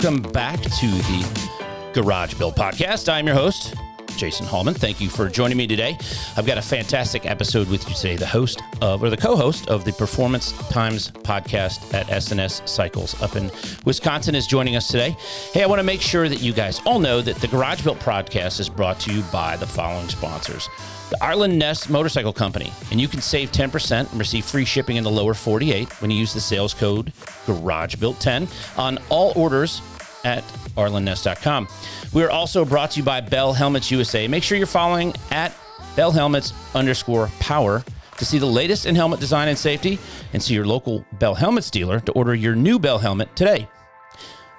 Welcome back to the Garage Built Podcast. I'm your host, Jason Hallman. Thank you for joining me today. I've got a fantastic episode with you today. The host of, or the co-host of the Performance Times podcast at S&S Cycles up in Wisconsin is joining us today. Hey, I want to make sure that you guys all know that the Garage Built podcast is brought to you by the following sponsors. The Arlen Ness Motorcycle Company, and you can save 10% and receive free shipping in the lower 48 when you use the sales code GarageBuilt10 on all orders at arlenness.com. We are also brought to you by Bell Helmets USA. Make sure you're following at Bell Helmets underscore power to see the latest in helmet design and safety and see your local Bell Helmets dealer to order your new Bell helmet today.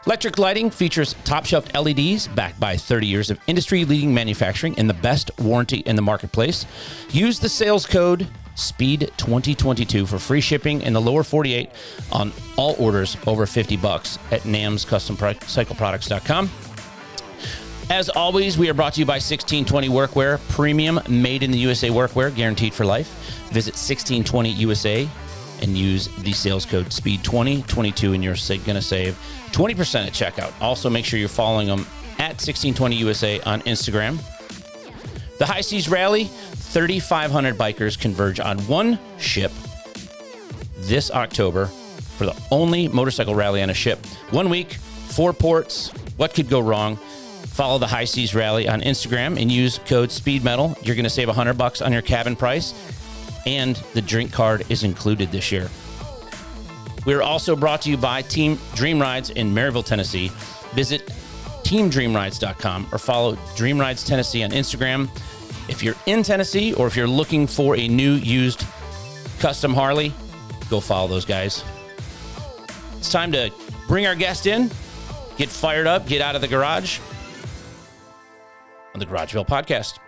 Electric lighting features top shelf LEDs backed by 30 years of industry leading manufacturing and the best warranty in the marketplace. Use the sales code SPEED2022 for free shipping in the lower 48 on all orders over 50 bucks at namscustomcycleproducts.com. As always, we are brought to you by 1620 Workwear, premium made in the USA workwear, guaranteed for life. Visit 1620 USA and use the sales code SPEED2022 and you're going to save 20% at checkout. Also, make sure you're following them at 1620 USA on Instagram. The High Seas Rally, 3,500 bikers converge on one ship this October for the only motorcycle rally on a ship. One week, four ports. What could go wrong? Follow the High Seas Rally on Instagram and use code SPEEDMETAL. You're going to save 100 bucks on your cabin price, and the drink card is included this year. We are also brought to you by Team Dream Rides in Maryville, Tennessee. Visit teamdreamrides.com or follow Dream Rides Tennessee on Instagram. If you're in Tennessee or if you're looking for a new used custom Harley, go follow those guys. It's time to bring our guest in, get fired up, get out of the garage on the Garage Built podcast.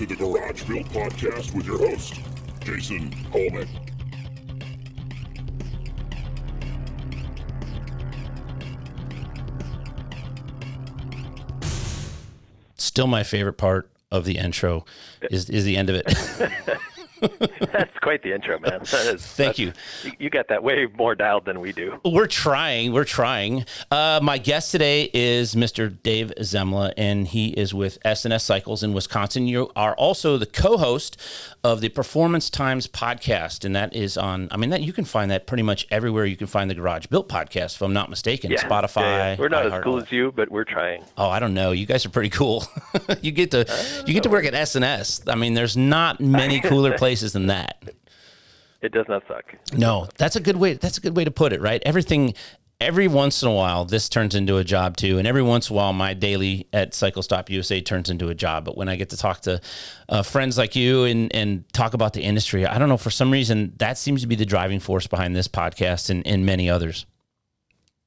To the Garage Built Podcast with your host, Jason Holman. Still my favorite part of the intro is, is the end of it. That's quite the intro, man. That is, Thank you. you. Got that way more dialed than we do. We're trying. We're trying. Uh, my guest today is Mr. Dave Zemla, and he is with S&S Cycles in Wisconsin. You are also the co-host of the Performance Times podcast, and that is on. I mean, that you can find that pretty much everywhere. You can find the Garage Built podcast, if I'm not mistaken. Yeah, Spotify. yeah, yeah. We're not as cool as you, but we're trying. Oh, I don't know. You guys are pretty cool. you get to you get to work at S&S. I mean, there's not many cooler places than that. It does not suck. No, that's a good way. That's a good way to put it, right? Everything. Every once in a while, this turns into a job too, and every once in a while, my daily at Cycle Stop USA turns into a job. But when I get to talk to uh, friends like you and and talk about the industry, I don't know for some reason that seems to be the driving force behind this podcast and, and many others.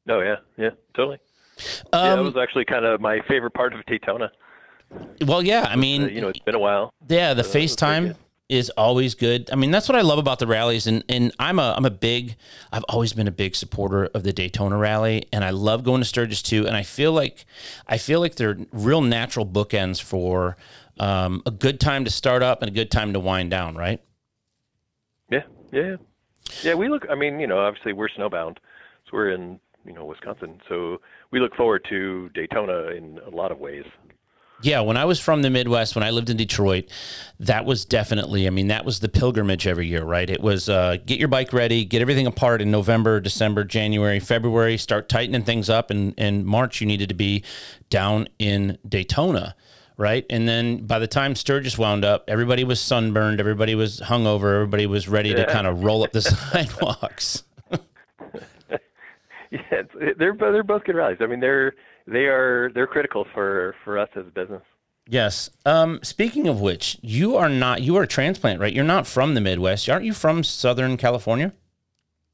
Oh yeah, yeah, totally. yeah, that Um, was actually kind of my favorite part of Daytona. well, yeah, I mean, Uh, you know, it's been a while. Yeah, the was pretty FaceTime. Is always good. I mean, that's what I love about the rallies, and and I'm a I'm a big I've always been a big supporter of the Daytona Rally, and I love going to Sturgis too. And I feel like I feel like they're real natural bookends for um, a good time to start up and a good time to wind down. Right? Yeah, yeah, yeah. We look. I mean, you know, obviously we're snowbound, so we're in you know Wisconsin, so we look forward to Daytona in a lot of ways. Yeah, when I was from the Midwest, when I lived in Detroit, that was definitely, I mean, that was the pilgrimage every year, right? It was uh, get your bike ready, get everything apart in November, December, January, February, start tightening things up. And in March, you needed to be down in Daytona, right? And then by the time Sturgis wound up, everybody was sunburned, everybody was hungover, everybody was ready to kind of roll up the sidewalks. Yeah, it's, they're they're both good rallies. I mean, they're they are they're critical for for us as a business. Yes. Um, speaking of which, you are not you are a transplant, right? You're not from the Midwest, aren't you? From Southern California?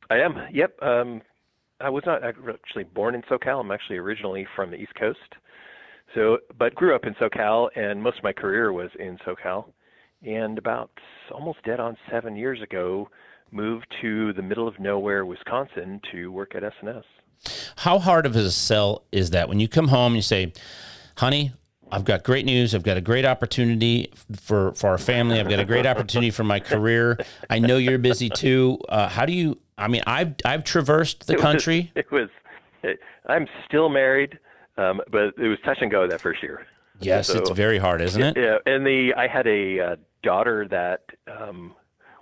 I am. Yep. Um, I was not actually born in SoCal. I'm actually originally from the East Coast. So, but grew up in SoCal, and most of my career was in SoCal. And about almost dead on seven years ago, moved to the middle of nowhere, Wisconsin, to work at S&S. How hard of a sell is that when you come home and you say, "Honey, I've got great news. I've got a great opportunity for for our family. I've got a great opportunity for my career. I know you're busy too. Uh, how do you? I mean, I've I've traversed the It was- country. It was. It, I'm still married, um, but it was touch and go that first year. Yes, So- it's very hard, isn't it? Yeah, and the I had a uh, daughter that um,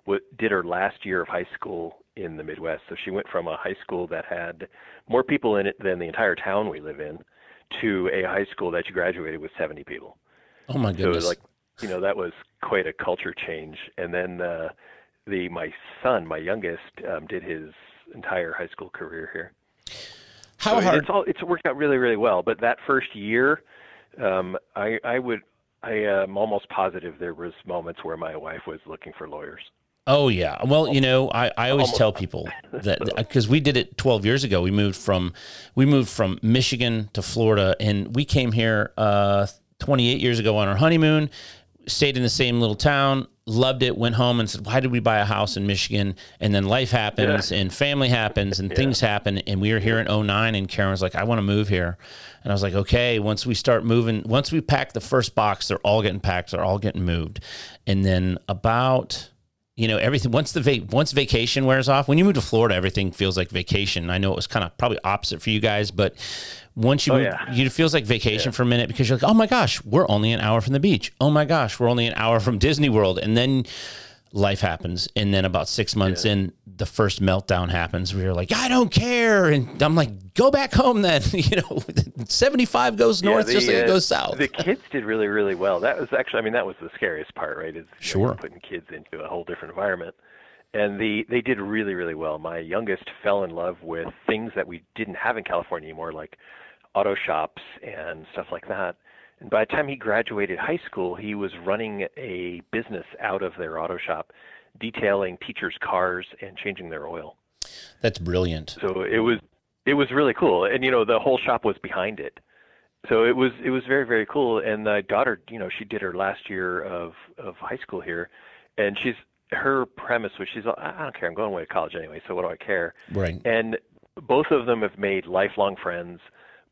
w- did her last year of high school in the Midwest. So she went from a high school that had more people in it than the entire town we live in, to a high school that you graduated with 70 people. Oh my So it goodness! was like, you know, that was quite a culture change. And then uh, the my son, my youngest, um, did his entire high school career here. how So hard? It's all it's worked out really really well. But that first year, um, I I would I am almost positive there was moments where my wife was looking for lawyers. Oh yeah. Well, you know, I, I always tell people that because we did it 12 years ago. We moved from we moved from Michigan to Florida, and we came here uh, 28 years ago on our honeymoon. Stayed in the same little town, loved it. Went home and said, "Why did we buy a house in Michigan?" And then life happens, and family happens, and things happen. And we were here in 09, and Karen was like, "I want to move here," and I was like, "Okay." Once we start moving, once we pack the first box, they're all getting packed, they're all getting moved, and then about you know everything once the va- once vacation wears off when you move to florida everything feels like vacation. I know it was kind of probably opposite for you guys but once you Oh, move yeah. you it feels like vacation for a minute because you're like oh my gosh we're only an hour from the beach. Oh my gosh we're only an hour from disney world. And then life happens and then about six months in the first meltdown happens where you're like i don't care and i'm like go back home then you know 75 goes north Yeah, just like it uh, goes south The kids did really really well. That was actually I mean that was the scariest part, right? Is you know, Sure. putting kids into a whole different environment. And the they did really really well. My youngest fell in love with things that we didn't have in California anymore, like auto shops and stuff like that. And by the time he graduated high school, he was running a business out of their auto shop, detailing teachers' cars and changing their oil. that's brilliant So it was it was really cool, and you know the whole shop was behind it. So it was it was very very cool. And the daughter, you know, she did her last year of of high school here, and she's her premise was she's I I don't care, I'm going away to college anyway, so what do I care? right And both of them have made lifelong friends.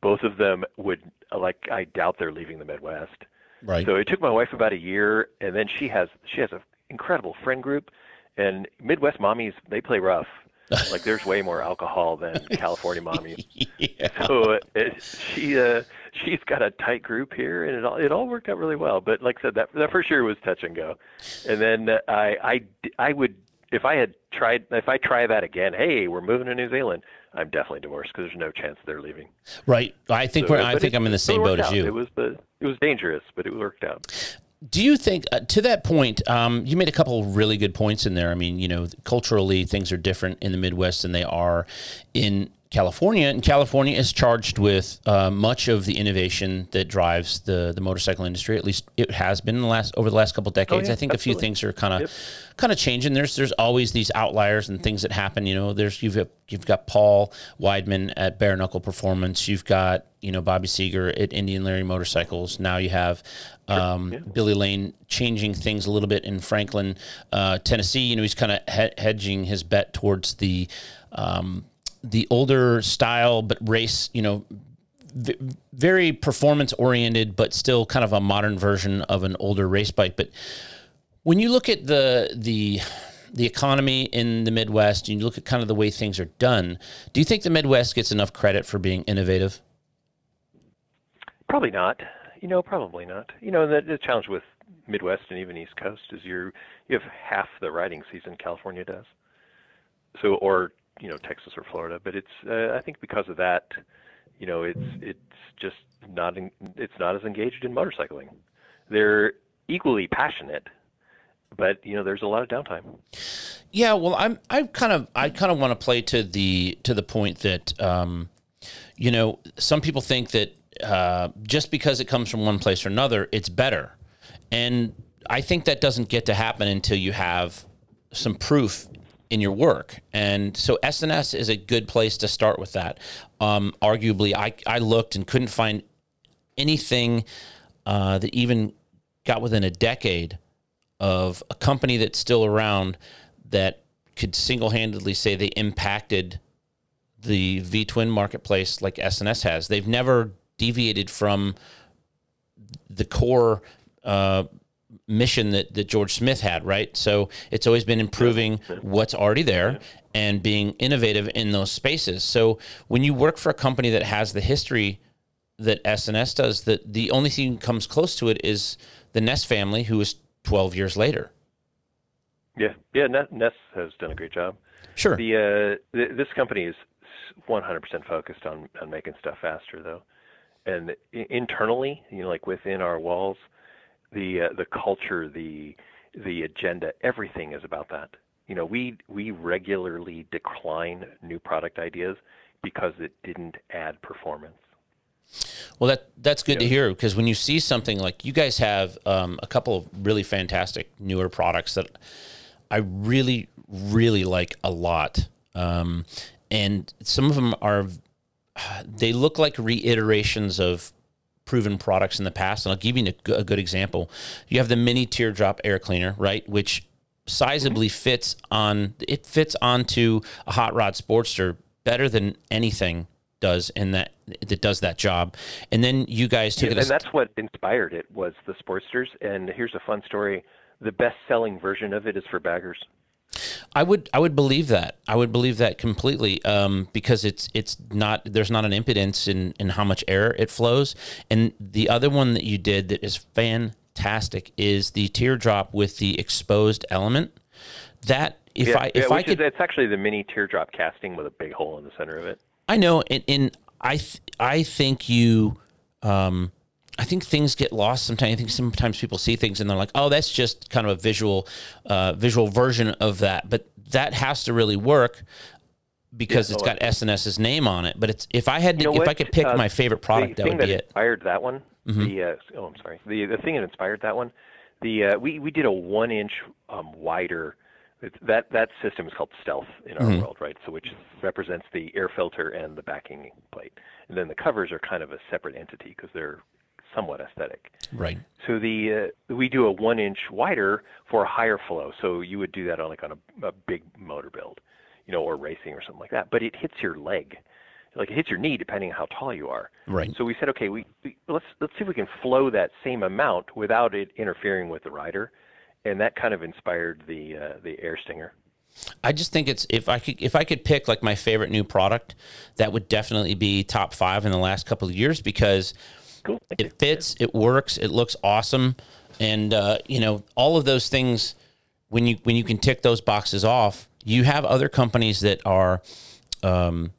Both of them would like I doubt they're leaving the Midwest. right So it took my wife about a year, and then she has she has an incredible friend group, and Midwest mommies they play rough. like there's way more alcohol than California mommies. yeah. So uh, it, she uh, she's got a tight group here, and it all it all worked out really well. But like I said, that that first year was touch and go, and then uh, I I I would if I had tried if I try that again, hey, we're moving to New Zealand. I'm definitely divorced because there's no chance they're leaving. Right. I think So, we're, I think it- I'm in the same boat worked as you. It was the it was dangerous, but it worked out. Do you think, uh, to that point, um, you made a couple of really good points in there. I mean, you know, culturally, things are different in the Midwest than they are in California. And California is charged with uh, much of the innovation that drives the the motorcycle industry. At least it has been in the last over the last couple of decades. yeah, I think a few things are kind of kind of changing. There's there's always these outliers and things that happen. You know, there's you've got, you've got Paul Wideman at Bare Knuckle Performance. You've got you know Bobby Seeger at Indian Larry Motorcycles. Now you have um, Billy Lane changing things a little bit in Franklin, uh, Tennessee. You know, he's kind of he- hedging his bet towards the um, the older style, but race. You know, v- very performance oriented, but still kind of a modern version of an older race bike. But when you look at the the the economy in the Midwest, and you look at kind of the way things are done, do you think the Midwest gets enough credit for being innovative? Probably not. You know, probably not. You know, the, the challenge with Midwest and even East Coast is you're you have half the riding season California does. So, or you know, Texas or Florida. But it's uh, I think because of that, you know, it's it's just not in, it's not as engaged in motorcycling. They're equally passionate, but you know, there's a lot of downtime. Yeah, well, I'm I kind of I kind of want to play to the to the point that um, you know, some people think that uh, just because it comes from one place or another, it's better. And I think that doesn't get to happen until you have some proof in your work. And so S&S is a good place to start with that. Um, arguably, I, I looked and couldn't find anything uh, that even got within a decade of a company that's still around that could single handedly say they impacted the V twin marketplace like S&S has. They've never deviated from the core uh, mission that, that George Smith had, right? So it's always been improving what's already there and being innovative in those spaces. So when you work for a company that has the history that S&S does, that the only thing that comes close to it is the Ness family, who is 12 years later. Yeah, yeah. Ness has done a great job. Sure. The, uh, the this company is 100% focused on on making stuff faster, though, and internally, you know, like within our walls, the uh, the culture, the the agenda, everything is about that. You know, we we regularly decline new product ideas because it didn't add performance. Well, that that's good yeah. to hear because when you see something like you guys have um, a couple of really fantastic newer products that I really really like a lot, um, and some of them are they look like reiterations of proven products in the past. And I'll give you a, a good example. You have the mini teardrop air cleaner, right? Which sizably fits on it fits onto a hot rod sportster better than anything does in that that does that job. And then you guys took yeah, it, and that's what inspired it was the Sportsters. And here's a fun story: the best-selling version of it is for baggers. I would I would believe that. I would believe that completely um, because it's it's not there's not an impedance in in how much air it flows. And the other one that you did that is fantastic is the teardrop with the exposed element. That if yeah, I if yeah, I could is, it's actually the mini teardrop casting with a big hole in the center of it. I know and, and I th- I think you um, I think things get lost sometimes. I think sometimes people see things and they're like, "Oh, that's just kind of a visual, uh, visual version of that." But that has to really work because yeah, it's got S&S's name on it. But it's if I had to, you know if I could pick uh, my favorite product, that would that be it. Inspired that one. Mm-hmm. The uh, oh, I'm sorry. The the thing that inspired that one, the uh, we we did a one inch um, wider. that that system is called Stealth in our mm-hmm. world, right? So which represents the air filter and the backing plate, and then the covers are kind of a separate entity because they're somewhat aesthetic. Right. So the uh, we do a one inch wider for a higher flow. So you would do that on like on a, a big motor build, you know, or racing or something like that. But it hits your leg, like it hits your knee depending on how tall you are. Right. So we said, okay, we, we let's let's see if we can flow that same amount without it interfering with the rider, and that kind of inspired the uh, the air stinger. I just think it's if I could if I could pick like my favorite new product, that would definitely be top five in the last couple of years because Cool. it fits, it works, it looks awesome, and uh, you know all of those things. When you when you can tick those boxes off, you have other companies that are um,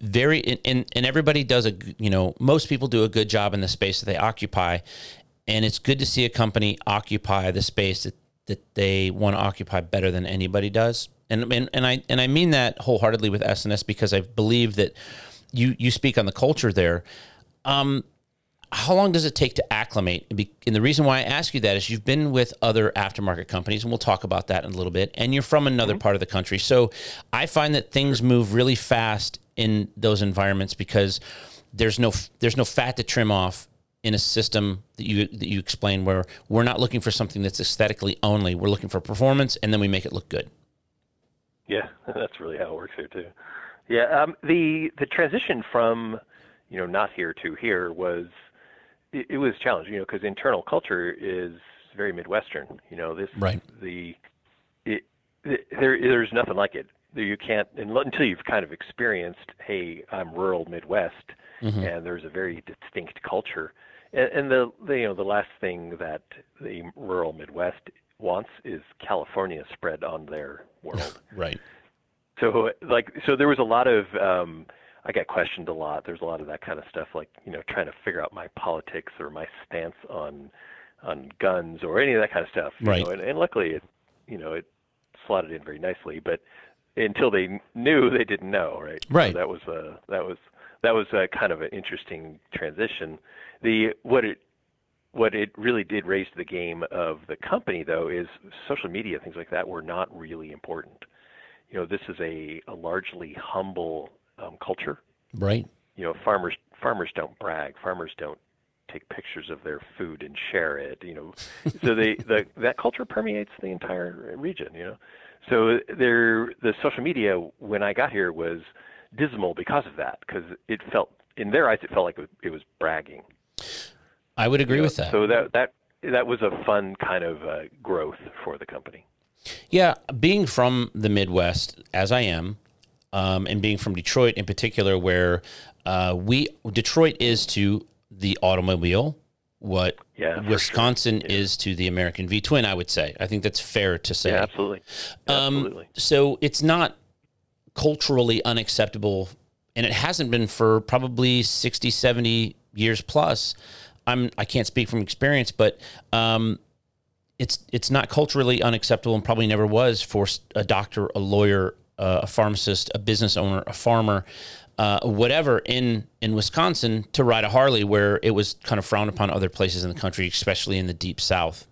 very and, and everybody does a you know most people do a good job in the space that they occupy, and it's good to see a company occupy the space that that they want to occupy better than anybody does. And, and and I and I mean that wholeheartedly with S&S because I believe that you you speak on the culture there. Um, how long does it take to acclimate? And the reason why I ask you that is you've been with other aftermarket companies, and we'll talk about that in a little bit, and you're from another mm-hmm. part of the country. So I find that things move really fast in those environments because there's no there's no fat to trim off in a system that you that you explain where we're not looking for something that's aesthetically only. We're looking for performance, and then we make it look good. Yeah, that's really how it works here too. Yeah, um, the the transition from you know not here to here was it, it was challenging, you know, because internal culture is very Midwestern. You know, this right. the it, it, there there's nothing like it. You can't until you've kind of experienced. Hey, I'm rural Midwest, mm-hmm. and there's a very distinct culture. And, and the, the you know the last thing that the rural Midwest wants is California spread on their world. right. So like so there was a lot of um, I get questioned a lot. There's a lot of that kind of stuff, like you know, trying to figure out my politics or my stance on on guns or any of that kind of stuff. Right. Know? And, and luckily, it you know it slotted in very nicely. But until they knew, they didn't know, right? Right. So that was uh, that was that was a kind of an interesting transition. The what it what it really did raise to the game of the company though is social media things like that were not really important. You know, this is a, a largely humble um, culture. Right. You know, farmers farmers don't brag. Farmers don't take pictures of their food and share it. You know, so they the that culture permeates the entire region. You know, so there the social media when I got here was dismal because of that because it felt in their eyes it felt like it was, bragging. I would agree You know, with that. So that that that was a fun kind of uh, growth for the company. Yeah, being from the Midwest, as I am, um, and being from Detroit in particular, where uh, we Detroit is to the automobile what Yeah, for sure. Wisconsin is to the American V twin. I would say. I think that's fair to say. Yeah, absolutely. Um, Absolutely. so it's not culturally unacceptable, and it hasn't been for probably 60, 70 years plus. I'm I can't speak from experience, but um, it's it's not culturally unacceptable, and probably never was for a doctor, a lawyer, a pharmacist, a business owner, a farmer. Uh, whatever in in Wisconsin to ride a Harley, where it was kind of frowned upon other places in the country, especially in the deep South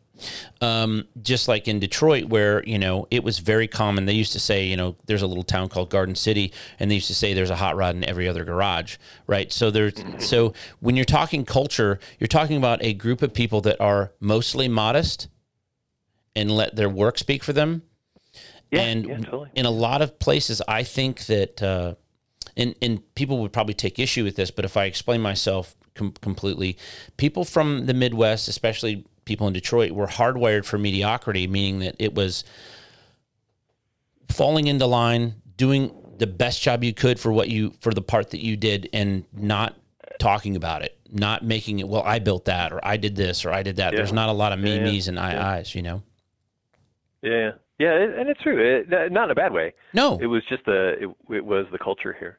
um, just like in Detroit, where you know it was very common. They used to say, you know, there's a little town called Garden City, and they used to say there's a hot rod in every other garage, right? So there's so when you're talking culture, you're talking about a group of people that are mostly modest and let their work speak for them. Yeah, and yeah, totally. in a lot of places, I think that, uh, and and people would probably take issue with this, but if I explain myself com- completely, people from the Midwest, especially people in Detroit, were hardwired for mediocrity, meaning that it was falling into line, doing the best job you could for what you for the part that you did, and not talking about it, not making it. Well, I built that, or I did this, or I did that. Yeah. There's not a lot of me Yeah, me's and I Yeah. I's, you know. Yeah, yeah, and it's true. It, not in a bad way. No, It was just the it, it was the culture here.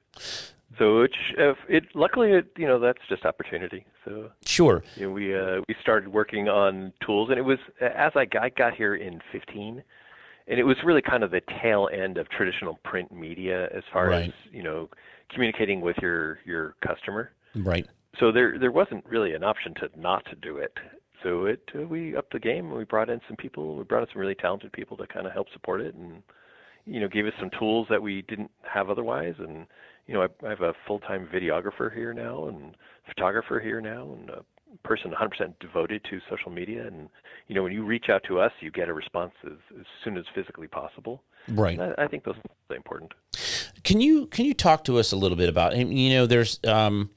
So it, if it luckily it you know that's just opportunity. So sure. you know, we uh, we started working on tools, and it was as I got, got here in 15, and it was really kind of the tail end of traditional print media as far Right. as you know communicating with your your customer. Right. So there there wasn't really an option to not to do it. So it uh, we upped the game. We brought in some people. We brought in some really talented people to kind of help support it, and you know gave us some tools that we didn't have otherwise. And you know I, I have a full time videographer here now, and photographer here now, and a person 100% devoted to social media. And you know when you reach out to us, you get a response as, as soon as physically possible. Right. I, I think those are important. Can you can you talk to us a little bit about you know there's um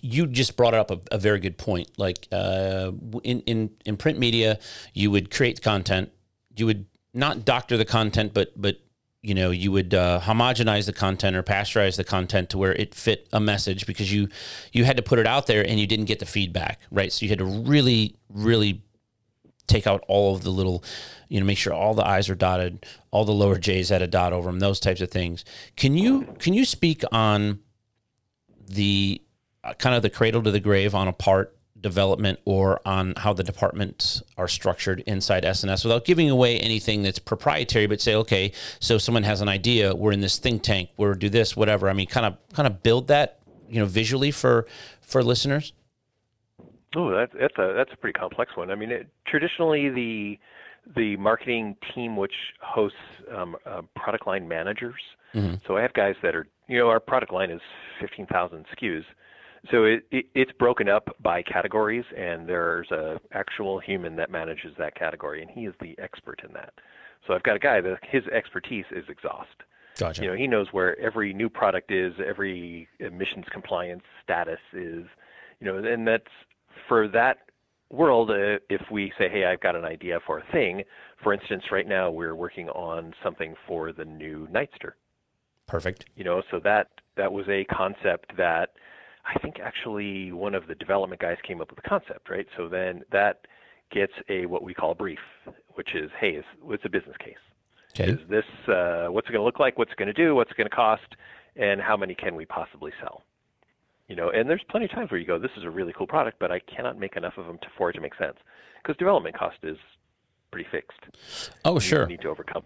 you just brought up a, a very good point. Like uh in in in print media you would create content. You would not doctor the content but but you know you would uh, homogenize the content or pasteurize the content to where it fit a message because you you had to put it out there and you didn't get the feedback right? So you had to really really take out all of the little, you know, make sure all the I's are dotted, all the lower J's had a dot over them, those types of things. Can you can you speak on the kind of the cradle to the grave on a part development or on how the departments are structured inside S&S without giving away anything that's proprietary, but say, okay, so someone has an idea, we're in this think tank, we're do this, whatever. I mean, kind of kind of build that, you know, visually for for listeners. Oh, that's that's a that's a pretty complex one. I mean, it, traditionally the the marketing team, which hosts um, uh, product line managers. So I have guys that are, you know, our product line is 15,000 SKUs. So it, it it's broken up by categories, and there's a actual human that manages that category, and he is the expert in that. So I've got a guy that his expertise is exhaust. Gotcha. You know, he knows where every new product is, every emissions compliance status is, you know, and that's for that world. Uh, if we say, hey, I've got an idea for a thing, for instance, right now we're working on something for the new Nightster. Perfect. You know, so that that was a concept that I think actually one of the development guys came up with the concept, right? So then that gets a what we call a brief, which is, hey, is, what's a business case? Okay. Is this uh, what's it going to look like? What's it going to do? What's it going to cost? And how many can we possibly sell? You know, and there's plenty of times where you go, this is a really cool product, but I cannot make enough of them to, for it to make sense because development cost is pretty fixed. Oh, You sure. need to overcome.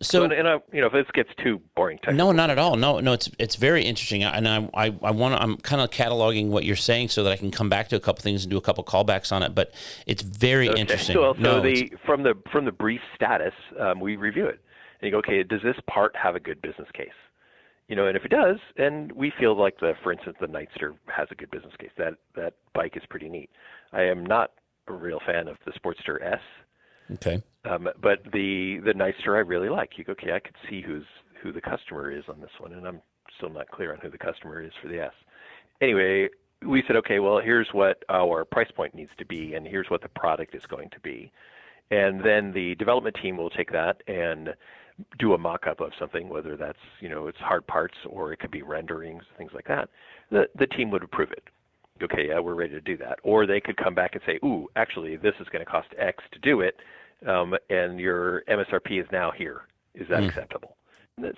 So, and, and I, you know, if this gets too boring, no, not at all. No, no, it's it's very interesting, and I I, I want to. I'm kind of cataloging what you're saying so that I can come back to a couple things and do a couple callbacks on it. But it's very Okay. interesting. So, so no, the from the from the brief status, um, we review it and you go, okay, does this part have a good business case? You know, and if it does, and we feel like the, for instance, the Nightster has a good business case. That that bike is pretty neat. I am not a real fan of the Sportster S, okay. um, but the the Nightster I really like. You go, okay, I could see who's who the customer is on this one, and I'm still not clear on who the customer is for the S. Anyway, we said, okay, well, here's what our price point needs to be, and here's what the product is going to be, and then the development team will take that and do a mock-up of something, whether that's you know it's hard parts or it could be renderings, things like that. The the team would approve it. Okay, yeah, we're ready to do that. Or they could come back and say, ooh, actually, this is going to cost X to do it, um, and your MSRP is now here. Is that acceptable?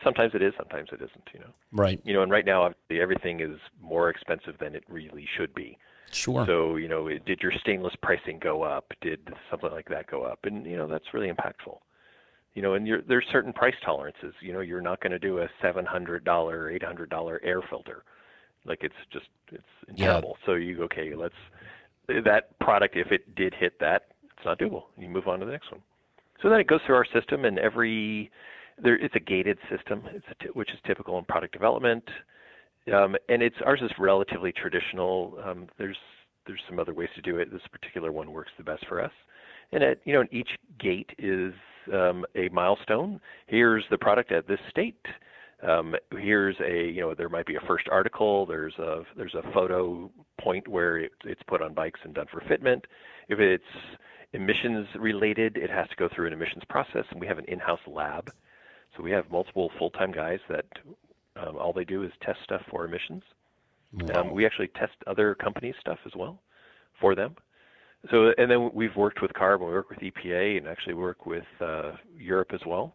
Sometimes it is, sometimes it isn't. You know, Right. you know, and right now, obviously, everything is more expensive than it really should be. Sure. So, you know, did your stainless pricing go up? Did something like that go up? And you know, that's really impactful. You know, and you're, there's certain price tolerances. You know, you're not going to do a seven hundred dollar, eight hundred dollar air filter. Like it's just it's Yeah. terrible. So you go, okay, let's that product. If it did hit that, it's not doable. You move on to the next one. So then it goes through our system, and every there it's a gated system, it's a t- which is typical in product development. Um, and it's ours is relatively traditional. Um, there's there's some other ways to do it. This particular one works the best for us. And it, you know, each gate is um, a milestone. Here's the product at this state. Um, here's a, you know, there might be a first article. There's a there's a photo point where it, it's put on bikes and done for fitment. If it's emissions related, it has to go through an emissions process, and we have an in-house lab. So we have multiple full-time guys that um, all they do is test stuff for emissions. Um, we actually test other companies' stuff as well for them. So, and then we've worked with CARB, and we work with EPA, and actually work with uh, Europe as well.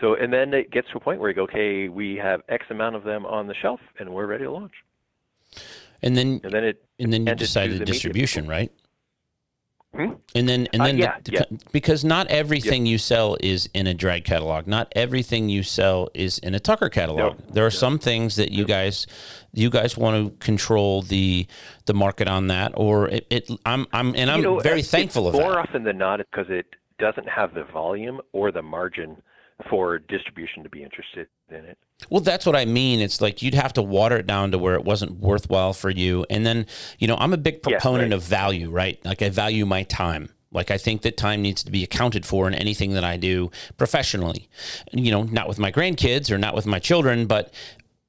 So, and then it gets to a point where you go, okay, we have X amount of them on the shelf, and we're ready to launch. and then And then it and then you decided the media distribution, right? Hmm? And then and Uh, then the- yeah, the yeah. because not everything you sell is in a drag catalog. Not everything you sell is in a Tucker catalog. No, there are some things that you guys you guys want to control the the market on that or it, it I'm I'm and I'm You know, very thankful of more that. often than not, because it doesn't have the volume or the margin for distribution to be interested in it. Well, that's what I mean. It's like you'd have to water it down to where it wasn't worthwhile for you. And then, you know, I'm a big Yeah, proponent right. of value, right? Like I value my time. Like I think that time needs to be accounted for in anything that I do professionally. You know, not with my grandkids or not with my children, but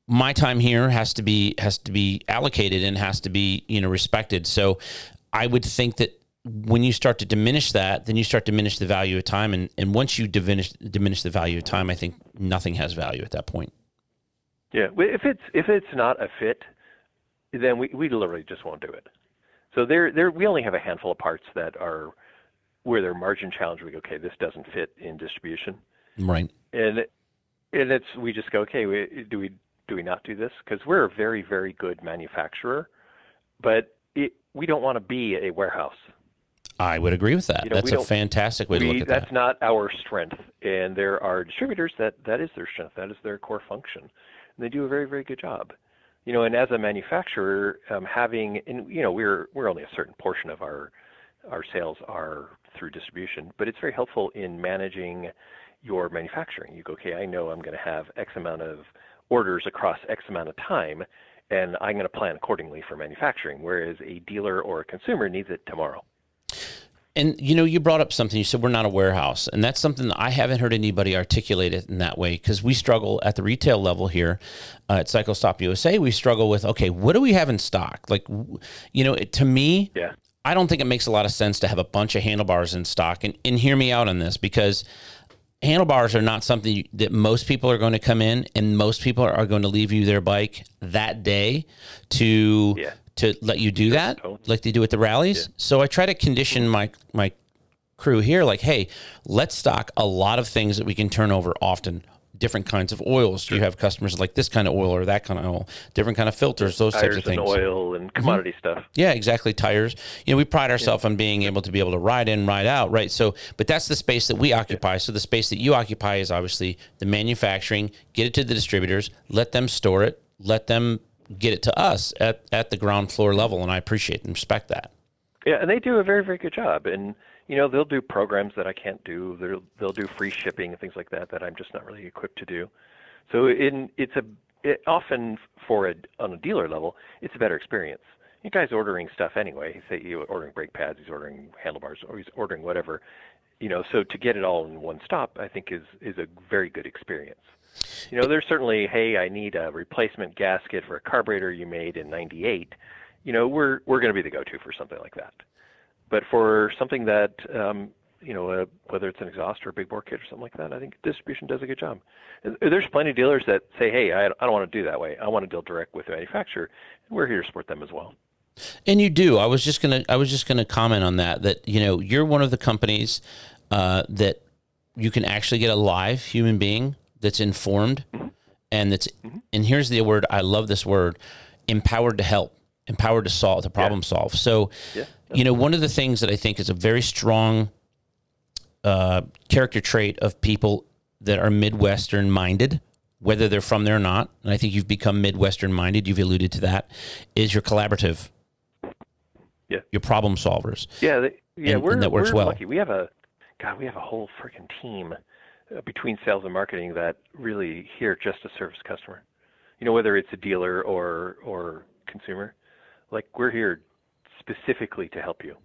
my time here has to be has to be allocated and has to be, you know, respected. So I would think that when you start to diminish that, then you start to diminish the value of time. And, and once you diminish diminish the value of time, I think nothing has value at that point. Yeah, if it's if it's not a fit, then we, we literally just won't do it. So there there we only have a handful of parts that are where they're margin challenged. We go, okay, this doesn't fit in distribution, Right. and and it's we just go, okay, we, do we do we not do this because we're a very very good manufacturer, but it, we don't want to be a warehouse. I would agree with that. You know, that's a fantastic way to look at that's that. That's not our strength, and there are distributors that that is their strength. That is their core function, and they do a very very good job. You know, and as a manufacturer, um, having and you know we're we're only a certain portion of our our sales are through distribution, but it's very helpful in managing your manufacturing. You go, okay, I know I'm going to have X amount of orders across X amount of time, and I'm going to plan accordingly for manufacturing. Whereas a dealer or a consumer needs it tomorrow. And you know, you brought up something. You said we're not a warehouse, and that's something that I haven't heard anybody articulate it in that way because we struggle at the retail level here uh, at Cycle Stop USA. We struggle with okay, what do we have in stock? Like, you know, it, to me, Yeah. I don't think it makes a lot of sense to have a bunch of handlebars in stock. And, and hear me out on this because handlebars are not something that most people are going to come in and most people are going to leave you their bike that day to Yeah. To let you do that like they do at the rallies. So I try to condition my my crew here like, hey, let's stock a lot of things that we can turn over often. different kinds of oils. Do you have customers like this kind of oil or that kind of oil? Different kind of filters, those types of things. Mm-hmm. and oil and commodity stuff. Yeah, exactly. Tires. You know, we pride ourselves on being able to be able to ride in, ride out, right? So, but that's the space that we occupy. So, the space that you occupy is obviously the manufacturing. Get it to the distributors, let them store it, let them get it to us at at the ground floor level, and I appreciate and respect that. Yeah, and they do a very, very good job. And you know, they'll do programs that I can't do. They'll they'll do free shipping and things like that that I'm just not really equipped to do. So in it's a it, often for a on a dealer level, it's a better experience. You guys ordering stuff anyway. You ordering brake pads, he's ordering handlebars, or he's ordering whatever. You know, so to get it all in one stop, I think is is a very good experience. You know, there's certainly, hey, I need a replacement gasket for a carburetor you made in '98. You know, we're we're going to be the go-to for something like that. But for something that, um, you know, uh, whether it's an exhaust or a big bore kit or something like that, I think distribution does a good job. And there's plenty of dealers that say, hey, I, I don't want to do that way. I want to deal direct with the manufacturer, and we're here to support them as well. And you do. I was just gonna. I was just gonna comment on that. That you know, you're one of the companies uh, that you can actually get a live human being that's informed, and that's. And here's the word. I love this word. Empowered to help. Empowered to solve. To problem solve. So, Yeah. you know, one of the things that I think is a very strong uh, character trait of people that are Midwestern minded, whether they're from there or not, and I think you've become Midwestern minded. You've alluded to that. Is your collaborative Yeah. your problem solvers. Yeah, they, yeah, And- we're and that works we're well. lucky. We have a God, we have a whole freaking team between sales and marketing that really here just to service customer. You know, whether it's a dealer or or consumer, like we're here specifically to help you.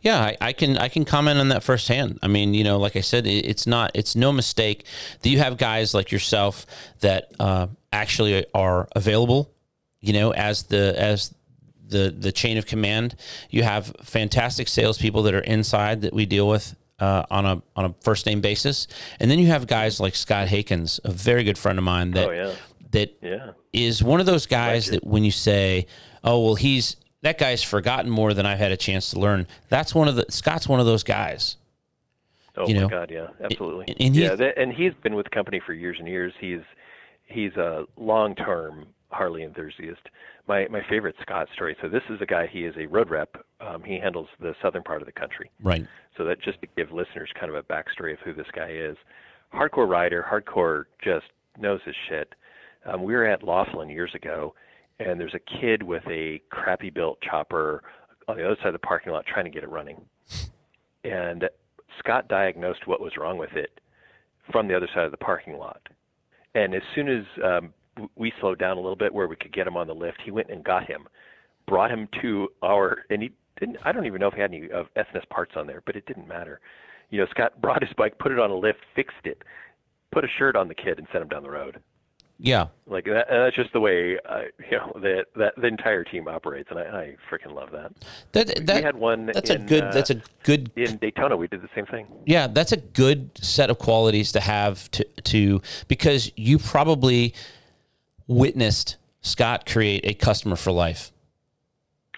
Yeah, I, I can I can comment on that firsthand. I mean, you know, like I said, it, it's not it's no mistake that you have guys like yourself that uh, actually are available. You know, as the as the the chain of command, you have fantastic salespeople that are inside that we deal with uh, on a on a first name basis, and then you have guys like Scott Hakens, a very good friend of mine that Oh, yeah. that Yeah. is one of those guys that when you say, "Oh, well, he's that guy's forgotten more than I've had a chance to learn," that's one of the Scott's one of those guys. Oh you my know, God, yeah, absolutely. and- and yeah, that, and he's been with the company for years and years. He's he's a long-term Harley enthusiast. My my favorite Scott story. So this is a guy. He is a road rep. Um, he handles the southern part of the country. Right. So that just to give listeners kind of a backstory of who this guy is. Hardcore rider, hardcore just knows his shit. Um, we were at Laughlin years ago, and there's a kid with a crappy built chopper on the other side of the parking lot trying to get it running. And Scott diagnosed what was wrong with it from the other side of the parking lot. And as soon as um, we slowed down a little bit where we could get him on the lift, he went and got him, brought him to our, and he didn't, I don't even know if he had any of S&S parts on there, but it didn't matter. You know, Scott brought his bike, put it on a lift, fixed it, put a shirt on the kid, and sent him down the road. Yeah. Like that, that's just the way uh, you know that that the entire team operates, and I, I freaking love that. That that we had one. that's in, a good uh, that's a good in Daytona. We did the same thing. yeah, that's a good set of qualities to have to to because you probably witnessed Scott create a customer for life.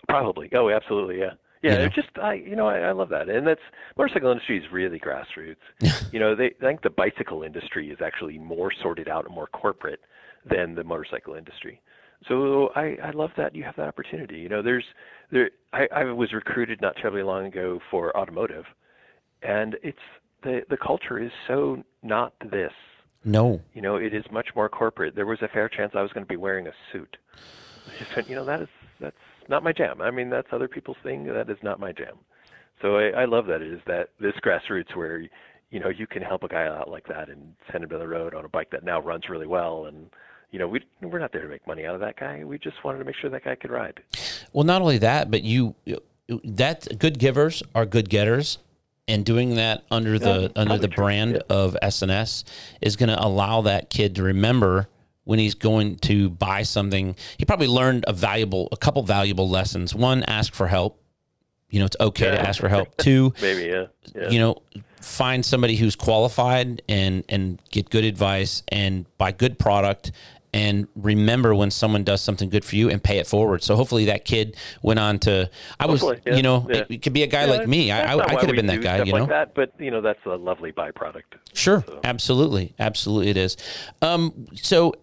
Probably. Oh, absolutely. Yeah. Yeah. You know? Just I, you know, I, I love that, and that's motorcycle industry is really grassroots. you know, they I think the bicycle industry is actually more sorted out and more corporate than the motorcycle industry. So I, I love that you have that opportunity. You know, there's there I, I was recruited not terribly long ago for automotive, and it's the the culture is so not this. No. You know, it is much more corporate. There was a fair chance I was going to be wearing a suit. I just went, you know, that is that's not my jam. I mean, that's other people's thing. That is not my jam. So I, I love that it is that this grassroots where you know you can help a guy out like that and send him to the road on a bike that now runs really well and you know we we're not there to make money out of that guy. We just wanted to make sure that guy could ride. Well, not only that, but you that good givers are good getters, and doing that under the under the brand of S&S is going to allow that kid to remember when he's going to buy something. He probably learned a valuable, a couple valuable lessons. One, ask for help. You know, it's okay to ask for help. Two, Maybe yeah. yeah. you know, find somebody who's qualified and and get good advice and buy good product and remember when someone does something good for you and pay it forward. So hopefully that kid went on to. I was, yeah, you know, yeah. it, it could be a guy Yeah, like me. I, I, I could have been that guy. You like know. that, but you know that's a lovely byproduct. Sure, So- absolutely, absolutely, it is. Um, so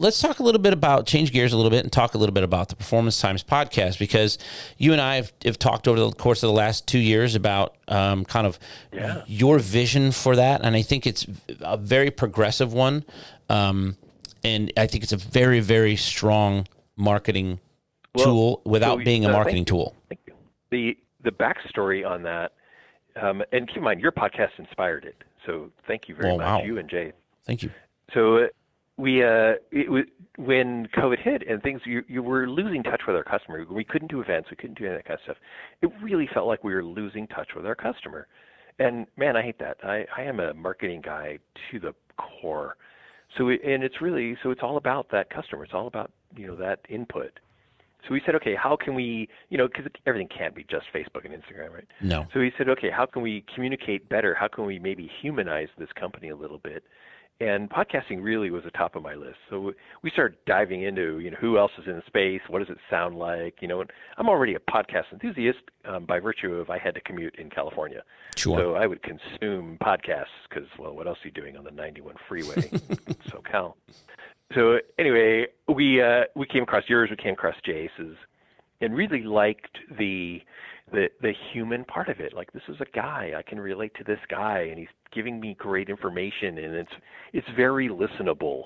let's talk a little bit about change gears a little bit and talk a little bit about the Performance Times podcast because you and I have, have talked over the course of the last two years about um, kind of Yeah. your vision for that, and I think it's a very progressive one, um, and I think it's a very very strong marketing Well, tool without so, being a uh, marketing you. tool. Thank you. The the backstory on that, um, and keep in mind your podcast inspired it. So thank you very Oh, much, wow. you and Jay. Thank you. So uh, we uh, was when COVID hit and things you you were losing touch with our customer. We couldn't do events, we couldn't do any of that kind of stuff. It really felt like we were losing touch with our customer. And man, I hate that. I I am a marketing guy to the core. So and it's really so it's all about that customer. It's all about you know that input. So we said, okay, how can we, you know, because everything can't be just Facebook and Instagram, right? No. So we said, okay, how can we communicate better? How can we maybe humanize this company a little bit? And podcasting really was the top of my list. So we started diving into, you know, who else is in the space? What does it sound like? You know, and I'm already a podcast enthusiast um, by virtue of I had to commute in California. Sure. So I would consume podcasts because, well, what else are you doing on the 91 freeway, SoCal? So anyway, we uh, we came across yours, we came across Jace's, and really liked the the the human part of it. Like this is a guy I can relate to this guy, and he's giving me great information, and it's it's very listenable,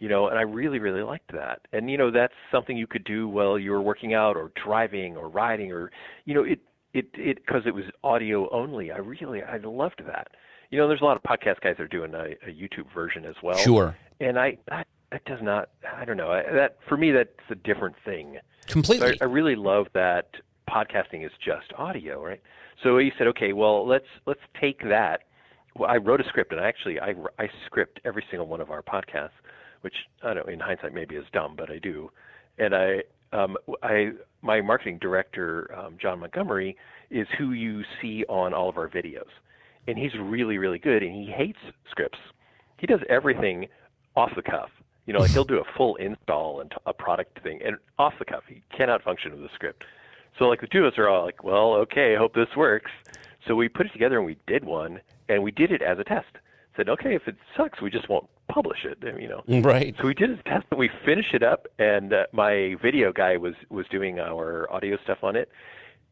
you know. And I really really liked that. And you know that's something you could do while you were working out or driving or riding or you know it it it because it was audio only. I really I loved that. You know, there's a lot of podcast guys that are doing a, a YouTube version as well Sure. and I that that does not I don't know that for me that's a different thing. So Completely. I, I really love that podcasting is just audio, right? So he said, okay, well let's let's take that. Well, I wrote a script, and actually I I script every single one of our podcasts, which I don't know in hindsight maybe is dumb, but I do. And I um I my marketing director um, John Montgomery is who you see on all of our videos, and he's really really good, and he hates scripts. He does everything off the cuff. You know, like he'll do a full install and a product thing, and off the cuff. He cannot function with a script. So like the two of us are all like, well, okay, I hope this works. So we put it together and we did one, and we did it as a test. Said, okay, if it sucks, we just won't publish it. You know. right. So we did a test, and we finished it up, and uh, my video guy was was doing our audio stuff on it,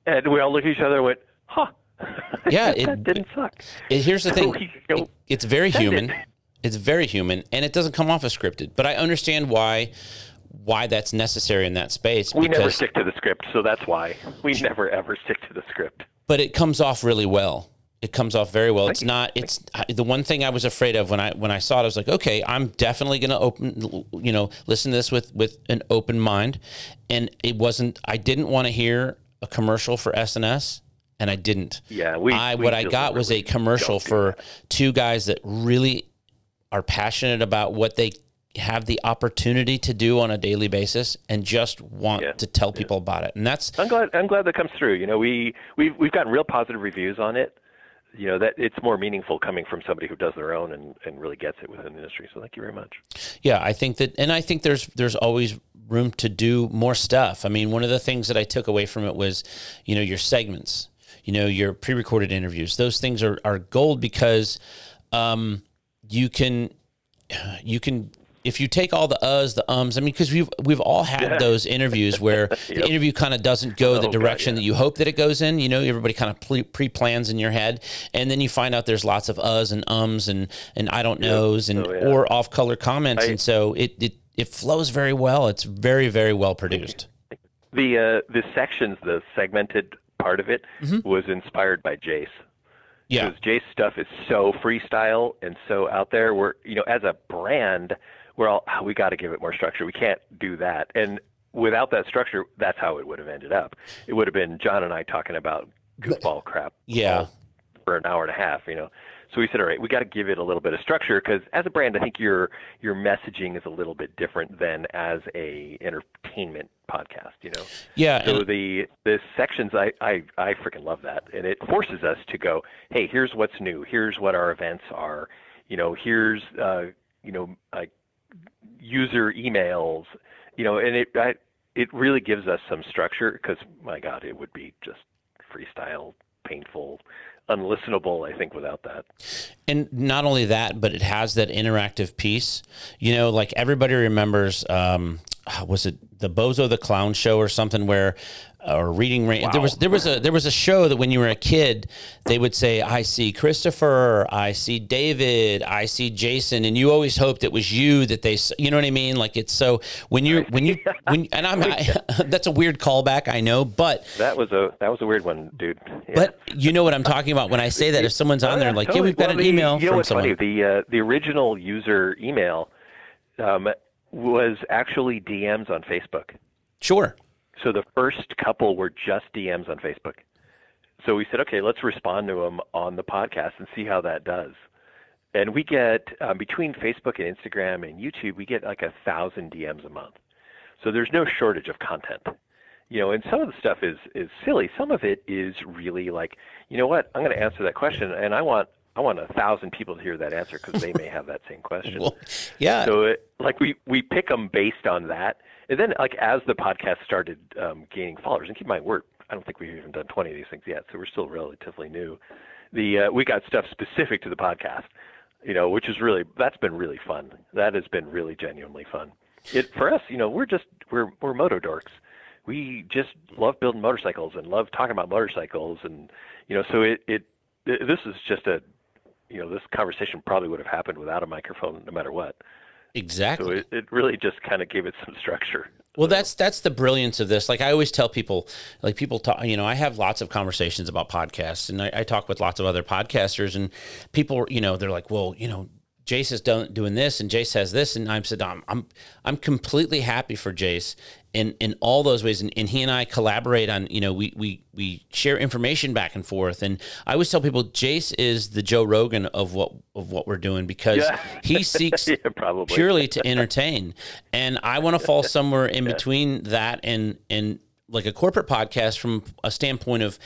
and we all looked at each other and went, huh. Yeah, that it- didn't suck. It- here's the So thing. we go, It- it's very human. it. It's very human, and it doesn't come off as scripted. But I understand why why that's necessary in that space. we never stick to the script, so that's why we never ever stick to the script. but it comes off really well. It comes off very well. it's you. not. It's the one thing I was afraid of when I when I saw it. I was like, okay, I'm definitely going to open, you know, listen to this with with an open mind. And it wasn't. I didn't want to hear a commercial for S&S, and I didn't. Yeah, we. I we what I got was a commercial for two guys that really are passionate about what they have the opportunity to do on a daily basis and just want Yeah, to tell people about it. And that's I'm glad. I'm glad that comes through. You know, we we've we've gotten real positive reviews on it. You know that it's more meaningful coming from somebody who does their own and, and really gets it within the industry. So thank you very much. yeah, I think that and I think there's there's always room to do more stuff. I mean, one of the things that I took away from it was, you know, your segments, you know, your pre-recorded interviews. Those things are are gold because um you can you can if you take all the uhs, the ums, I mean, because we've we've all had those interviews where the interview kind of doesn't go the Oh, God, direction yeah. that you hope that it goes in. You know, everybody kind of pre plans in your head, and then you find out there's lots of uhs and ums and and I don't knows and Oh, yeah. or off color comments, I- and so it, it it flows very well. It's very very well produced. The uh, the sections, the segmented part of it, was inspired by Jace. Yeah, because Jace's stuff is so freestyle and so out there. We're you know as a brand, we're all "Ah, we got to give it more structure. We can't do that. And without that structure, that's how it would have ended up. It would have been John and I talking about goofball crap. Yeah. For an hour and a half, you know. So we said, all right, we got to give it a little bit of structure because as a brand, I think your your messaging is a little bit different than as a entertainment podcast. You know. yeah, So the the sections I, I I freaking love that, and it forces us to go, hey, here's what's new, here's what our events are, you know, here's uh, you know, like user emails, you know, and it I, it really gives us some structure because my God, it would be just freestyle, painful, unlistenable. I think without that. And not only that, but it has that interactive piece. You know, like everybody remembers, um, was it the Bozo the Clown Show or something where or reading rain. Wow. There was there was a there was a show that when you were a kid, they would say, "I see Christopher, I see David, I see Jason," and you always hoped it was you that they. You know what I mean? Like it's so when you when you when and I'm I, that's a weird callback, I know, but that was a that was a weird one, dude. Yeah. But you know what I'm talking about when I say that if someone's on there like, totally. "Yeah, we've got well, an email you know from someone." Funny? The uh, the original user email um, was actually DMs on Facebook. Sure. So the first couple were just DMs on Facebook. So we said, okay, let's respond to them on the podcast and see how that does. And we get um, between Facebook and Instagram and YouTube, we get like a thousand DMs a month. So there's no shortage of content. You know, and some of the stuff is is silly. Some of it is really like, you know what? I'm going to answer that question, and I want I want a thousand people to hear that answer because they may have that same question. Well, yeah. So it, like we we pick them based on that, and then, like as the podcast started um, gaining followers, and keep in mind, we're I don't think we've even done 20 of these things yet, so we're still relatively new. The uh, we got stuff specific to the podcast, you know, which is really that's been really fun. That has been really genuinely fun. It for us, you know, we're just we're we're moto dorks. We just love building motorcycles and love talking about motorcycles, and you know, so it it this is just a you know this conversation probably would have happened without a microphone no matter what. Exactly. So it, it really just kind of gave it some structure. Well, that's that's the brilliance of this. Like I always tell people, like people talk. You know, I have lots of conversations about podcasts, and I, I talk with lots of other podcasters, and people, you know, they're like, well, you know, Jace is done, doing this, and Jace has this, and I'm said, I'm I'm I'm completely happy for Jace in in all those ways and, and he and I collaborate on you know we we we share information back and forth and I always tell people Jace is the Joe Rogan of what of what we're doing because yeah. he seeks yeah, purely to entertain and I want to fall somewhere in yeah. between that and and like a corporate podcast from a standpoint of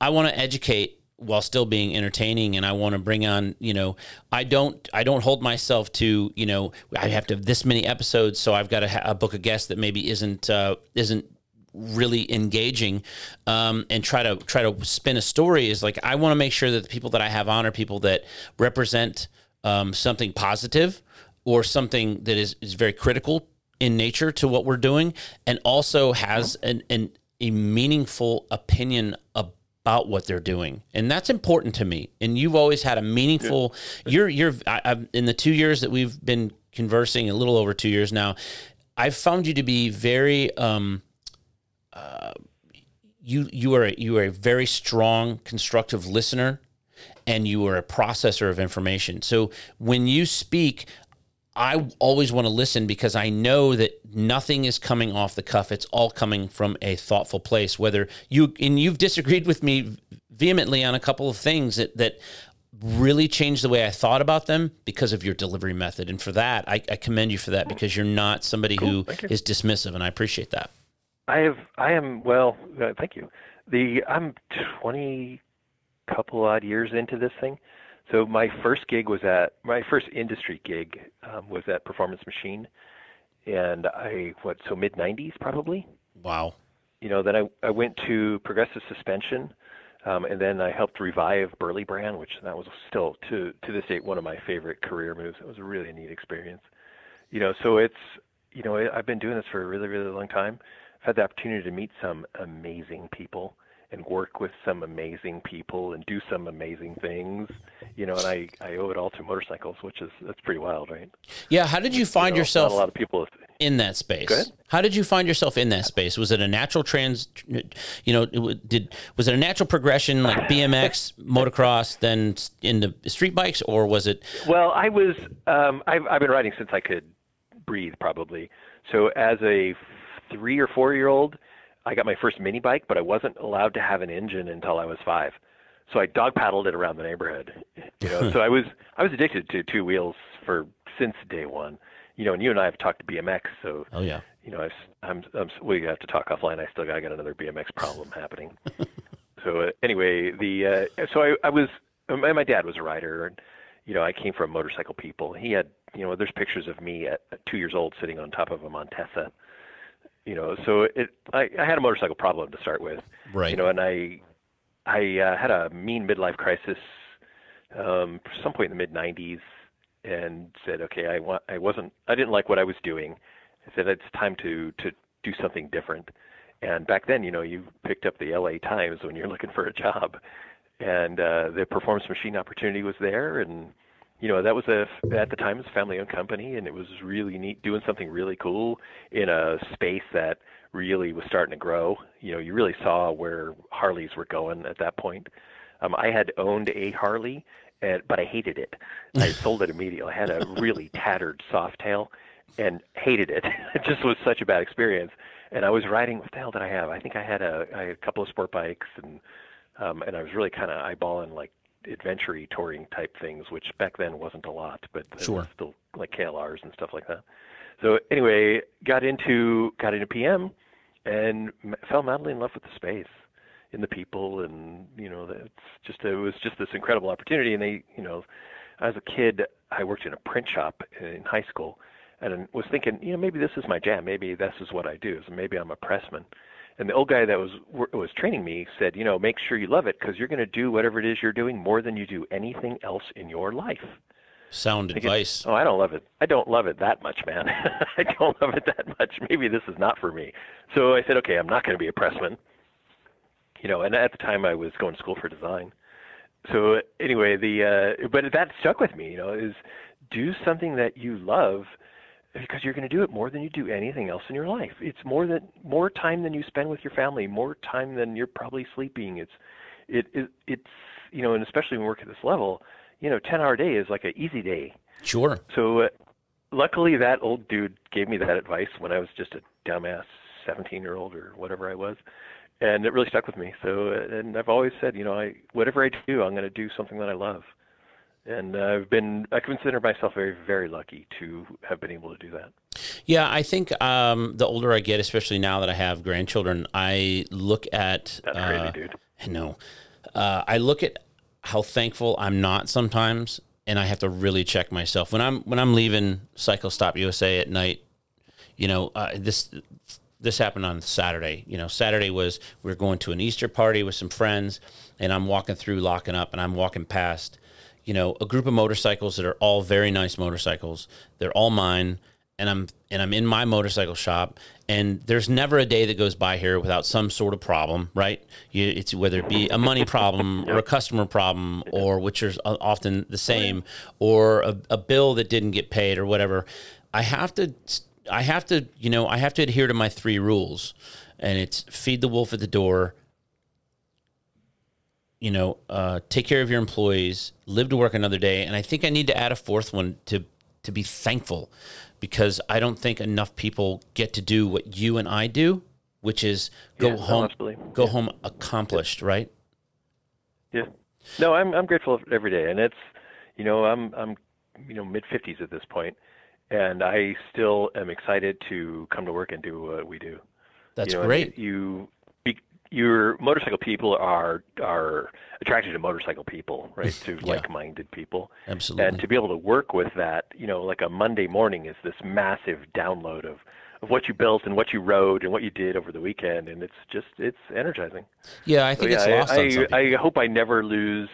I want to educate while still being entertaining and I want to bring on, you know, I don't I don't hold myself to, you know, I have to have this many episodes so I've got to ha- book a guest that maybe isn't uh, isn't really engaging um, and try to try to spin a story is like I want to make sure that the people that I have on are people that represent um, something positive or something that is, is very critical in nature to what we're doing and also has an, an a meaningful opinion about about what they're doing, and that's important to me. And you've always had a meaningful. Yeah. You're you're I, in the two years that we've been conversing, a little over two years now. I've found you to be very. Um, uh, you you are a, you are a very strong, constructive listener, and you are a processor of information. So when you speak, I always want to listen because I know that nothing is coming off the cuff. It's all coming from a thoughtful place. Whether you and you've disagreed with me vehemently on a couple of things that that really changed the way I thought about them because of your delivery method. And for that, I, I commend you for that because you're not somebody cool. who is dismissive, and I appreciate that. I have I am well. Uh, thank you. The I'm twenty couple odd years into this thing. So my first gig was at my first industry gig um, was at Performance Machine, and I what so mid '90s probably. Wow. You know, then I I went to Progressive Suspension, um, and then I helped revive Burly Brand, which that was still to to this date one of my favorite career moves. It was a really neat experience. You know, so it's you know I've been doing this for a really really long time. I've had the opportunity to meet some amazing people and work with some amazing people and do some amazing things, you know, and I, I owe it all to motorcycles, which is, that's pretty wild, right? Yeah. How did you find you know, yourself a lot of people in that space? How did you find yourself in that space? Was it a natural trans, you know, did, was it a natural progression like BMX, motocross, then into street bikes or was it? Well, I was, um, I've, I've been riding since I could breathe probably. So as a three or four year old, I got my first mini bike, but I wasn't allowed to have an engine until I was five. So I dog paddled it around the neighborhood. You know, so I was I was addicted to two wheels for since day one. You know, and you and I have talked to BMX, so oh yeah, you know, I've, I'm, I'm we have to talk offline. I still got, I got another BMX problem happening. so uh, anyway, the uh, so I I was my, my dad was a rider, and you know, I came from motorcycle people. He had, you know, there's pictures of me at, at two years old sitting on top of a Montesa. You know, so it, I, I had a motorcycle problem to start with. Right. You know, and I, I uh, had a mean midlife crisis, um, some point in the mid '90s, and said, okay, I want, I wasn't, I didn't like what I was doing. I said it's time to to do something different. And back then, you know, you picked up the LA Times when you're looking for a job, and uh, the performance machine opportunity was there, and you know that was a at the time it was a family-owned company, and it was really neat doing something really cool in a space that really was starting to grow. You know, you really saw where Harleys were going at that point. Um, I had owned a Harley, and, but I hated it. I sold it immediately. I had a really tattered Softail, and hated it. It just was such a bad experience. And I was riding. What the hell did I have? I think I had a, I had a couple of sport bikes, and um, and I was really kind of eyeballing like adventure touring type things, which back then wasn't a lot, but Sure. still like KLRs and stuff like that. So anyway, got into got into PM, and fell madly in love with the space, and the people, and you know, it's just it was just this incredible opportunity. And they, you know, as a kid, I worked in a print shop in high school, and was thinking, you know, maybe this is my jam. Maybe this is what I do. So maybe I'm a pressman. And the old guy that was was training me said, you know, make sure you love it because you're going to do whatever it is you're doing more than you do anything else in your life. Sound Thinking, advice. Oh, I don't love it. I don't love it that much, man. I don't love it that much. Maybe this is not for me. So I said, okay, I'm not going to be a pressman. You know, and at the time I was going to school for design. So anyway, the uh, but that stuck with me. You know, is do something that you love because you're going to do it more than you do anything else in your life. It's more than more time than you spend with your family, more time than you're probably sleeping. It's it, it it's you know, and especially when we work at this level, you know, 10 hour day is like an easy day. Sure. So uh, luckily that old dude gave me that advice when I was just a dumbass 17 year old or whatever I was. And it really stuck with me. So, uh, and I've always said, you know, I, whatever I do, I'm going to do something that I love. And uh, I've been, I consider myself very, very lucky to have been able to do that. Yeah, I think um, the older I get, especially now that I have grandchildren, I look at. That's uh, crazy, dude. I know. Uh, I look at how thankful I'm not sometimes, and I have to really check myself when I'm when I'm leaving Cycle Stop USA at night. You know, uh, this this happened on Saturday. You know, Saturday was we are going to an Easter party with some friends, and I'm walking through locking up, and I'm walking past, you know, a group of motorcycles that are all very nice motorcycles. They're all mine, and I'm and I'm in my motorcycle shop, and there's never a day that goes by here without some sort of problem, right? You, it's whether it be a money problem or a customer problem, or which are often the same, or a, a bill that didn't get paid or whatever. I have to I have to, you know, I have to adhere to my three rules, and it's feed the wolf at the door. You know, uh, take care of your employees, live to work another day, and I think I need to add a fourth one to to be thankful, because I don't think enough people get to do what you and I do, which is go Yeah, home, go home accomplished, right? Yeah. No, I'm I'm grateful every day, and it's you know I'm I'm you know mid 50s at this point, and I still am excited to come to work and do what we do. That's you know, great. You, your motorcycle people are are attracted to motorcycle people, right? To Yeah. like-minded people, Absolutely. and to be able to work with that, you know, like a Monday morning is this massive download of of what you built and what you rode and what you did over the weekend, and it's just it's energizing. yeah, I So, think it's lost I. I, I hope I never lose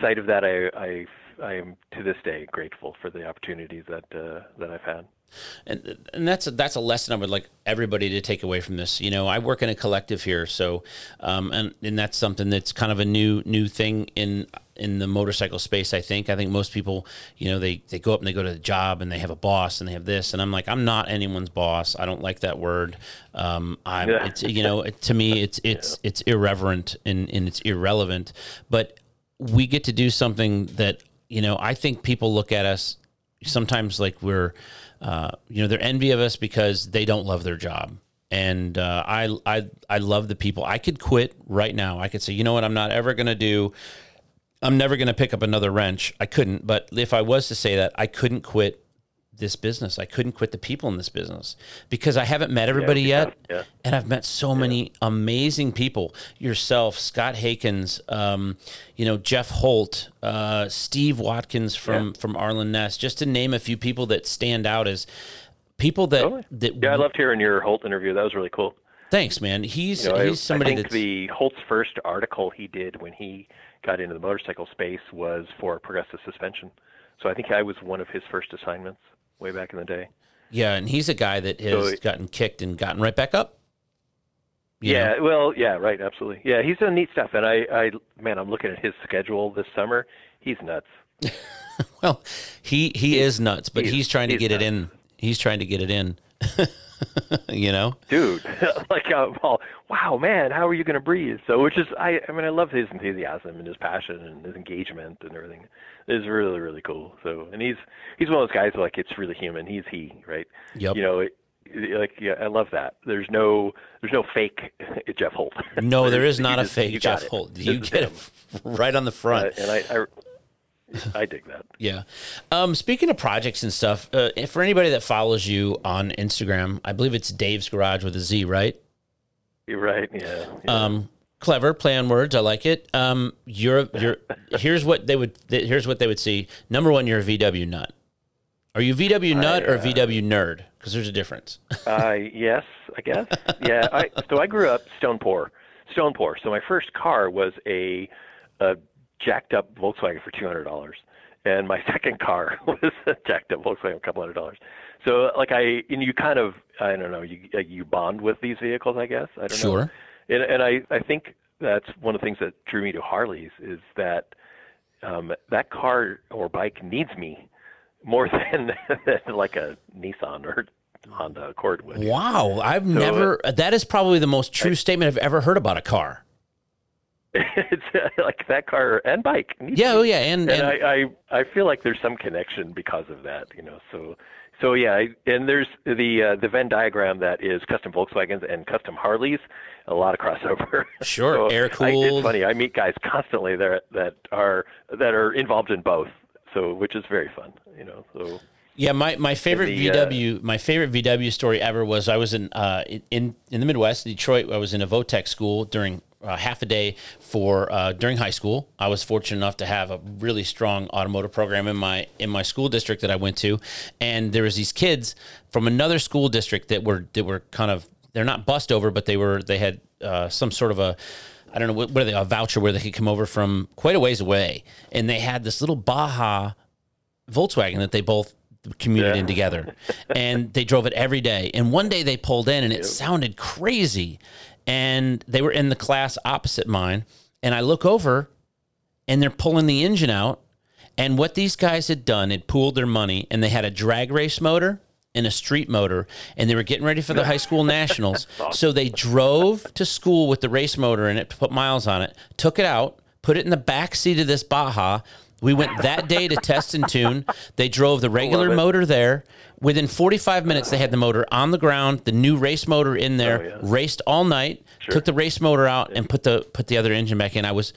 sight of that. I, I, I am to this day grateful for the opportunities that uh, that I've had. And and that's a, that's a lesson I would like everybody to take away from this. You know, I work in a collective here, so um, and and that's something that's kind of a new new thing in in the motorcycle space. I think I think most people, you know, they they go up and they go to the job and they have a boss and they have this, and I'm like, I'm not anyone's boss. I don't like that word. Um, I'm Yeah. it's you know it, to me it's it's it's irreverent and and it's irrelevant, but we get to do something that you know I think people look at us sometimes like we're uh, you know they're envy of us because they don't love their job. And uh, I, I I love the people. I could quit right now. I could say you know what? I'm not ever gonna do I'm never gonna pick up another wrench. I couldn't. But if I was to say that I couldn't quit this business. I couldn't quit the people in this business because I haven't met everybody be yet. yeah. And I've met so many amazing people. Yourself, Scott Hakens, um, you know, Jeff Holt, uh, Steve Watkins from from Arlen Ness, just to name a few people that stand out as people that Totally. that Yeah, I loved hearing your Holt interview. That was really cool. thanks, man. He's You know, I- he's somebody I think that's the Holt's first article he did when he got into the motorcycle space was for progressive suspension. So I think I was one of his first assignments way back in the day. yeah, and he's a guy that has So- gotten kicked and gotten right back up. You know? yeah, well, yeah, right, absolutely. Yeah, he's done neat stuff, and I, I, man, I'm looking at his schedule this summer. He's nuts. Well, he he is nuts, but he's- he's, trying to he's get it in. He's trying to get it in. you know? dude like uh, well, wow man how are you going to breathe so which is i i mean i love his enthusiasm and his passion and his engagement and everything it's really really cool so and he's he's one of those guys like it's really human he's he right Yep. you know it, like yeah i love that there's no there's no fake jeff holt No, there is not a just- fake Jeff. Holt. You get him. it right on the front. Uh, and i i I dig that. Yeah. Um, speaking of projects and stuff, uh, for anybody that follows you on Instagram, I believe it's Dave's Garage with a Z, right? You're right. Yeah. yeah. Um, clever play on words. I like it. Um, you're you're. Here's what they would. th- Here's what they would see. Number one, you're a VW nut. Are you VW nut or uh, VW nerd? Because there's a difference. Uh, yes, I guess. Yeah. I, so I grew up stone poor, stone poor. So my first car was a, a jacked up Volkswagen for two hundred dollars, and my second car was a jacked up Volkswagen, a couple hundred dollars. So like I, and you kind of, I don't know, you uh, you bond with these vehicles, I guess. I don't know. Sure. And, and I, I think that's one of the things that drew me to Harleys is that um, that car or bike needs me more than, than like a Nissan or Honda Accord would. Wow, I've never. That is probably the most true statement I've ever heard about a car. it's uh, like that car and bike. Yeah. Oh yeah. And, and and I, I I feel like there's some connection because of that, you know. So so yeah, I, and there's the uh, the Venn diagram that is custom Volkswagens and custom Harleys, a lot of crossover. Sure, so air I, it's funny. I meet guys constantly there that are that are involved in both. So which is very fun, you know. So Yeah, my, my favorite the, uh, VW my favorite VW story ever was I was in uh, in in the Midwest, Detroit. I was in a Votech school during uh, half a day for uh, during high school. I was fortunate enough to have a really strong automotive program in my in my school district that I went to, and there was these kids from another school district that were that were kind of they're not bust over, but they were they had uh, some sort of a I don't know what, what are they a voucher where they could come over from quite a ways away, and they had this little Baja Volkswagen that they both commuted Yeah. in together, and they drove it every day. And one day they pulled in, and it sounded crazy, and they were in the class opposite mine, and I look over, and they're pulling the engine out, and what these guys had done had pooled their money, and they had a drag race motor and a street motor, and they were getting ready for the high school nationals. So they drove to school with the race motor in it to put miles on it, took it out, put it in the back seat of this Baja. We went that day to test and tune. They drove the regular motor there. Within 45 minutes, they had the motor on the ground, the new race motor in there, Oh, yeah. raced all night, took the race motor out, and put the put the other engine back in. I was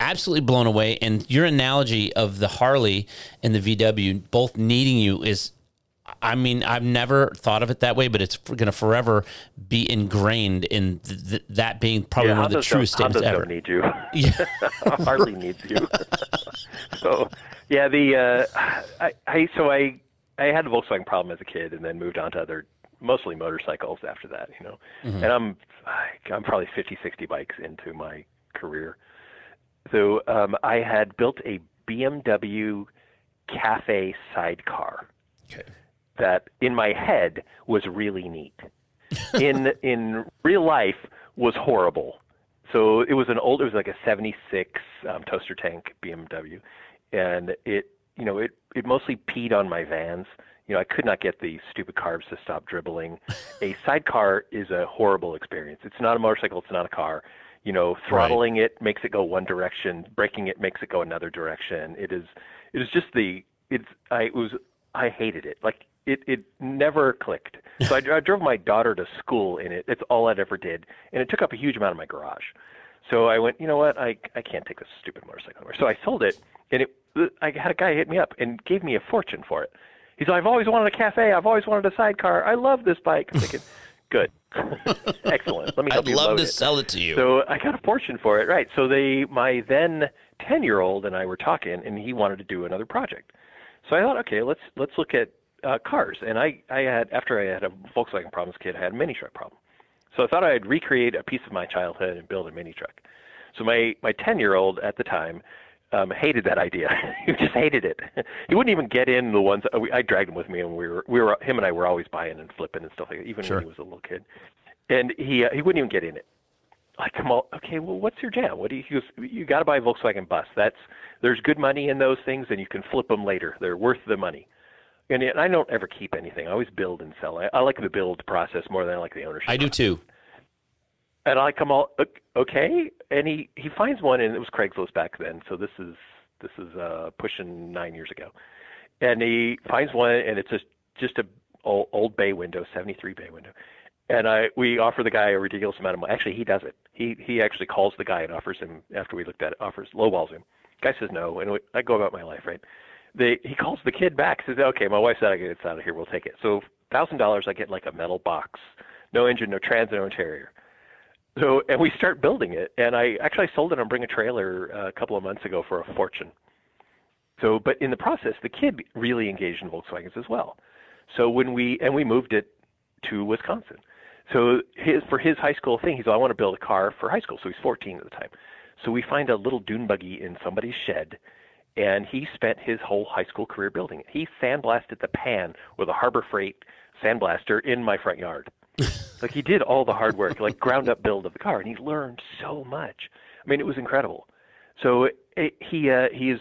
absolutely blown away. And your analogy of the Harley and the VW both needing you is, I mean, I've never thought of it that way, but it's going to forever be ingrained in th- th- that being probably yeah, one of the truest statements ever. don't need you. Yeah. Harley needs you. so, yeah, the uh, I, I so I I had a Volkswagen problem as a kid, and then moved on to other mostly motorcycles after that. You know, Mm-hmm. and I'm I'm probably 50, 60 bikes into my career. So um, I had built a BMW Cafe sidecar Okay. That in my head was really neat. In in real life was horrible. So it was an old it was like a 76 um, toaster tank BMW and it you know it it mostly peed on my vans. You know, I could not get the stupid carbs to stop dribbling. a sidecar is a horrible experience. It's not a motorcycle, it's not a car. You know, throttling it makes it go one direction, braking it makes it go another direction. It is it is just the it's I it was I hated it. Like it it never clicked. So I, I drove my daughter to school in it. It's all I'd ever did, and it took up a huge amount of my garage. So I went, you know what? I I can't take this stupid motorcycle anymore. So I sold it, and it I had a guy hit me up and gave me a fortune for it. He's like, I've always wanted a cafe. I've always wanted a sidecar. I love this bike. I'm thinking, good, excellent. Let me help I'd you love load to it. sell it to you. So I got a fortune for it, right? So they, my then ten year old and I were talking, and he wanted to do another project. So I thought, okay, let's let's look at uh, cars. And I I had after I had a Volkswagen problems kid, I had a mini truck problem. So I thought I'd recreate a piece of my childhood and build a mini truck. So my my ten year old at the time um, hated that idea. he just hated it. he wouldn't even get in the ones I dragged him with me, and we were we were him and I were always buying and flipping and stuff like that, even Sure. when he was a little kid. And he uh, he wouldn't even get in it. Like I'm all okay. Well, what's your jam? What do you? He goes, you got to buy a Volkswagen bus. That's there's good money in those things, and you can flip them later. They're worth the money. And, and I don't ever keep anything. I always build and sell. I, I like the build process more than I like the ownership. I do too. And I come all "Ok- okay, and he he finds one, and it was Craigslist back then. So this is this is uh, pushing nine years ago, and he finds one, and it's just just a old, old bay window, 73 bay window, and I we offer the guy a ridiculous amount of money. Actually, he does it. He he actually calls the guy and offers him after we looked at it, offers lowballs him. Guy says no, and we, I go about my life, right? They he calls the kid back, says, okay, my wife said I get it out of here, we'll take it. So thousand dollars, I get like a metal box, no engine, no trans, no interior. So and we start building it, and I actually sold it on Bring a Trailer uh, a couple of months ago for a fortune. So, but in the process, the kid really engaged in Volkswagens as well. So when we and we moved it to Wisconsin. So his for his high school thing, he's I want to build a car for high school. So he's 14 at the time. So we find a little dune buggy in somebody's shed, and he spent his whole high school career building it. He sandblasted the pan with a Harbor Freight sandblaster in my front yard. like he did all the hard work, like ground up build of the car, and he learned so much. I mean, it was incredible. So it, he uh, he is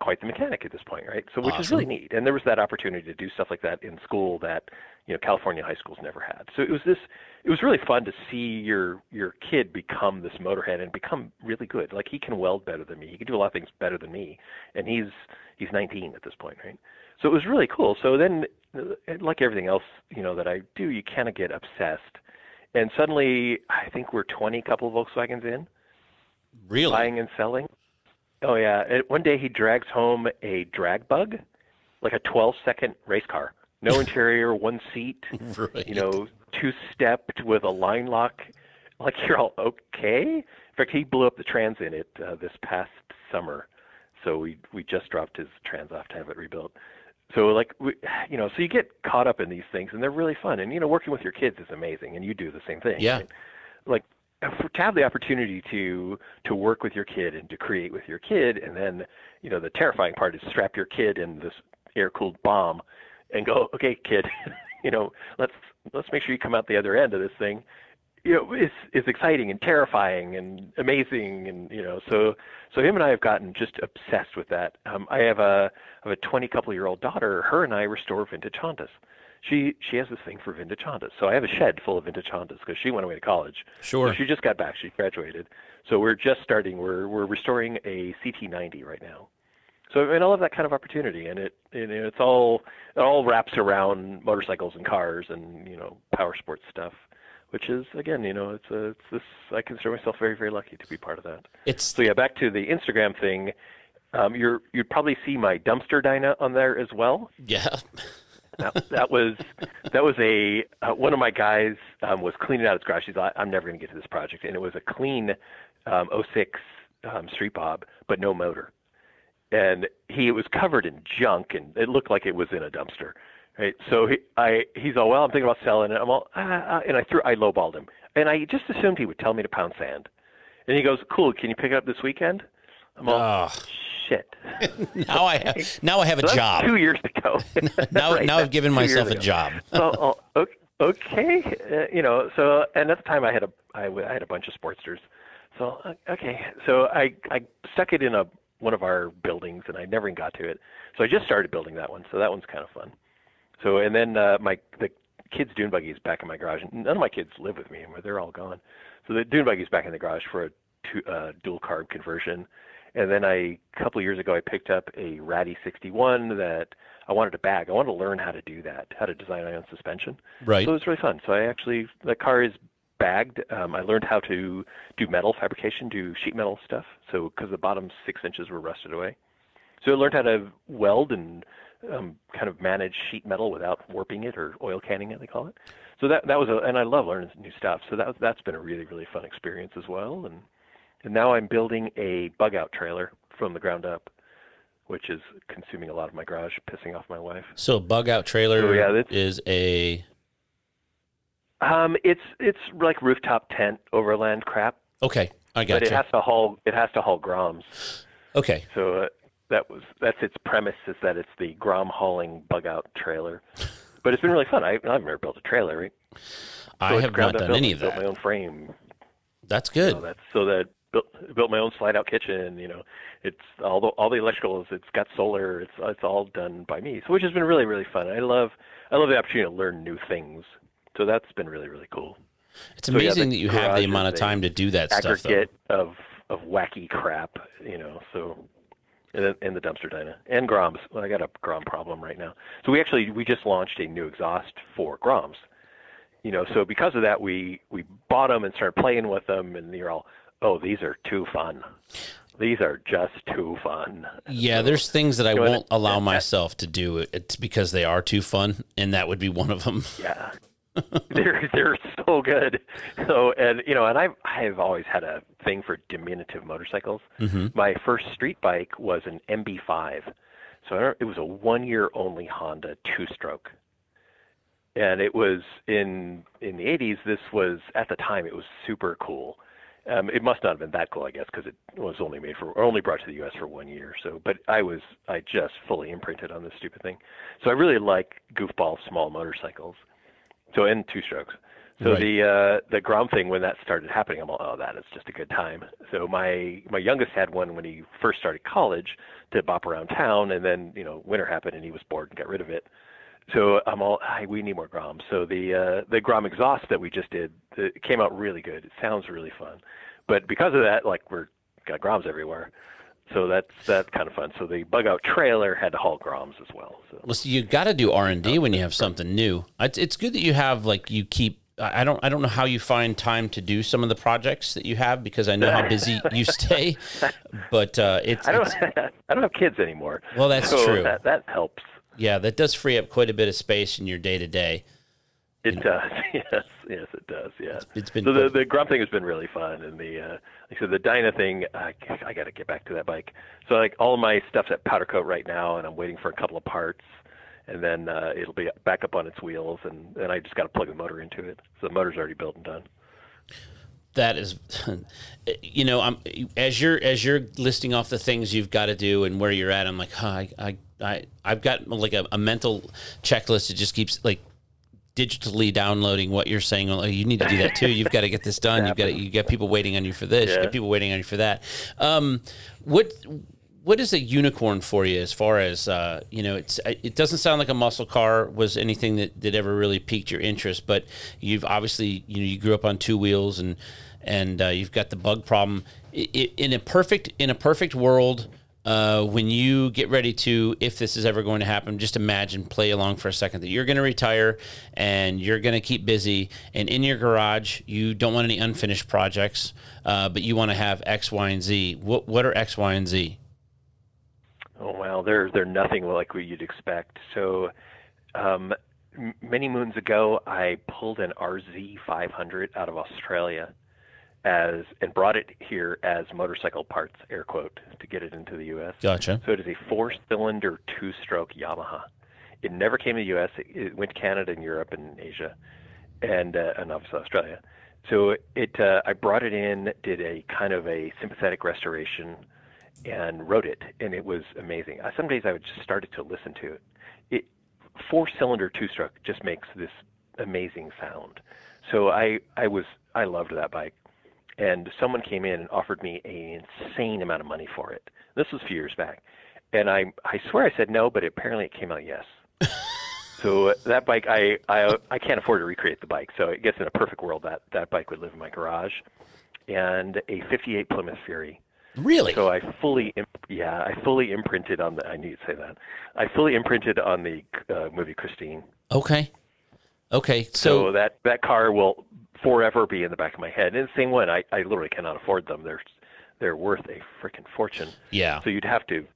quite the mechanic at this point, right? So which is really neat. And there was that opportunity to do stuff like that in school that you know California high schools never had. So it was this. It was really fun to see your your kid become this motorhead and become really good. Like he can weld better than me. He can do a lot of things better than me, and he's he's 19 at this point, right? So it was really cool. So then, uh, like everything else, you know that I do, you kind of get obsessed. And suddenly, I think we're 20 couple of Volkswagens in Really? buying and selling. Oh yeah. And one day he drags home a drag bug, like a 12 second race car. No interior, one seat, Right. you know, two stepped with a line lock. Like you're all okay. In fact, he blew up the trans in it uh, this past summer, so we we just dropped his trans off to have it rebuilt. So like we, you know, so you get caught up in these things, and they're really fun. And you know, working with your kids is amazing, and you do the same thing. Yeah. right? Like for, to have the opportunity to to work with your kid and to create with your kid, and then you know the terrifying part is strap your kid in this air cooled bomb, and go, okay, kid, you know, let's let's make sure you come out the other end of this thing. You know, is is exciting and terrifying and amazing, and you know, so so him and I have gotten just obsessed with that. Um, I have a I have a 20 couple year old daughter. Her and I restore vintage Hondas. She she has this thing for vintage Hondas. So I have a shed full of vintage Hondas because she went away to college. Sure. So she just got back. She graduated. So we're just starting. We're we're restoring a CT90 right now. So I mean, I love that kind of opportunity, and it it's all it all wraps around motorcycles and cars and you know power sports stuff, which is again you know it's a it's this I consider myself very very lucky to be part of that. It's So yeah, back to the Instagram thing. Um, you're you'd probably see my dumpster dyna on there as well. yeah. That, that was that was a uh, one of my guys um, was cleaning out his garage. He's like, I'm never going to get to this project, and it was a clean um, 06 um, Street Bob, but no motor, and he was covered in junk, and it looked like it was in a dumpster. Right, so he, I, he's all well. I'm thinking about selling it. I'm all, ah, ah, and I threw, I lowballed him, and I just assumed he would tell me to pound sand, and he goes, "Cool, can you pick it up this weekend?" I'm all, Oh, shit. now I have now I have a So job. Two years ago. Now Right, now I've given myself a job. so oh, okay, uh, you know. So and at the time I had a I, w- I had a bunch of Sportsters. So uh, okay, so I I stuck it in a one of our buildings and I never even got to it. So I just started building that one. So that one's kind of fun. So and then uh, my the kids dune buggy is back in my garage. None of my kids live with me anymore. They're all gone. So the dune buggy is back in the garage for a two, uh, dual carb conversion. And then I, a couple of years ago, I picked up a Ratty 61 that I wanted to bag. I wanted to learn how to do that, how to design my own suspension. Right. So it was really fun. So I actually, the car is bagged. Um, I learned how to do metal fabrication, do sheet metal stuff. So because the bottom six inches were rusted away. So I learned how to weld and um, kind of manage sheet metal without warping it or oil canning it, they call it. So that that was a, and I love learning new stuff. So that that's been a really really fun experience as well. And and now I'm building a bug out trailer from the ground up, which is consuming a lot of my garage, pissing off my wife. So bug out trailer So, yeah, is a Um, it's it's like rooftop tent overland crap, okay. I but got it you. has to haul it has to haul groms. Okay. So uh, that was that's its premise is that it's the grom hauling bug out trailer. But it's been really fun. I, I've never built a trailer, right? I it's have ground not up done built. any of Built that. my own frame. That's good. So that's so that built built my own slide out kitchen. You know, it's all the all the electricals. It's got solar. It's it's all done by me. So which has been really really fun. I love I love the opportunity to learn new things. So that's been really really cool. It's So, yeah, amazing the that you have the amount of time to do that stuff. Though. Of of wacky crap. You know, so. And and the dumpster dyna and Groms. Well, I got a Grom problem right now. So we actually we just launched a new exhaust for Groms. You know, so because of that, we we bought them and started playing with them, and you're all, oh, these are too fun. These are just too fun. Yeah, there's things that I won't allow myself to do. It's because they are too fun, and that would be one of them. Yeah. they're they're so good. So and you know, and I've I've always had a thing for diminutive motorcycles. My first street bike was an MB5. So it was a one year only Honda two stroke. And it was in in the 80s this was at the time it was super cool. Um, it must not have been that cool, I guess, because it was only made for, only brought to the U.S. for one year. So, but I was, I just fully imprinted on this stupid thing. So I really like goofball small motorcycles. So in two strokes. So Right. the uh, the Grom thing when that started happening, I'm all, oh, that is just a good time. So my my youngest had one when he first started college to bop around town, and then you know winter happened and he was bored and got rid of it. So I'm all, "Hi, we need more Groms. So the uh, the Grom exhaust that we just did it came out really good. It sounds really fun, but because of that, like we're got Groms everywhere. So that's that's kind of fun. So the bug out trailer had to haul Groms as well. So Well, see, you got to do R and D when you have something new. It's, it's good that you have like you keep. I don't. I don't know how you find time to do some of the projects that you have because I know how busy you stay. But uh, it's, I don't it's- I don't have kids anymore. Well, that's so true. That that helps. yeah, that does free up quite a bit of space in your day to day. It does. Yes, yes, it does. Yeah. it's been so the the Grom thing has been really fun, and the uh, said, the Dyna thing. I, I got to get back to that bike. So like all my stuff's at powder coat right now, and I'm waiting for a couple of parts, and then uh, it'll be back up on its wheels, and then I just got to plug the motor into it. So the motor's already built and done. that is you know i'm as you're as you're listing off the things you've got to do and where you're at i'm like huh, I, I i i've got like a, a mental checklist that just keeps like digitally downloading what you're saying like, you need to do that too. You've got to get this done. You've got to, you got people waiting on you for this. You Yeah. got people waiting on you for that. Um what what is a unicorn for you as far as uh, you know it's it doesn't sound like a muscle car was anything that, that ever really piqued your interest but you've obviously you know you grew up on two wheels and and uh, you've got the bug problem. I- I- in a perfect in a perfect world uh, when you get ready to if this is ever going to happen just imagine play along for a second that you're going to retire and you're going to keep busy and in your garage you don't want any unfinished projects uh, but you want to have x y and z. What, what are x y and z? Oh well, they're they're nothing like what you'd expect. So, um, many moons ago, I pulled an RZ 500 out of Australia, as and brought it here as motorcycle parts, air quote, to get it into the U.S. Gotcha. So it is a four-cylinder, two-stroke Yamaha. It never came to the U.S. It, it went to Canada and Europe and Asia, and uh, and obviously Australia. So it, uh, I brought it in, did a kind of a sympathetic restoration, and wrote it, and it was amazing. Uh, Some days I would just start it to listen to it. It four-cylinder two-stroke just makes this amazing sound. So I I was I loved that bike, and someone came in and offered me an insane amount of money for it. This was a few years back, and I I swear I said no, but apparently it came out yes. so uh, that bike I, I I can't afford to recreate the bike. So I guess in a perfect world that that bike would live in my garage, and a '58 Plymouth Fury. Really? So I fully, imp- yeah, I fully imprinted on the. I need to say that. I fully imprinted on the uh, movie Christine. okay. Okay. So, So, that that car will forever be in the back of my head. And the same one, I, I literally cannot afford them. They're they're worth a freaking fortune. yeah. So you'd have to,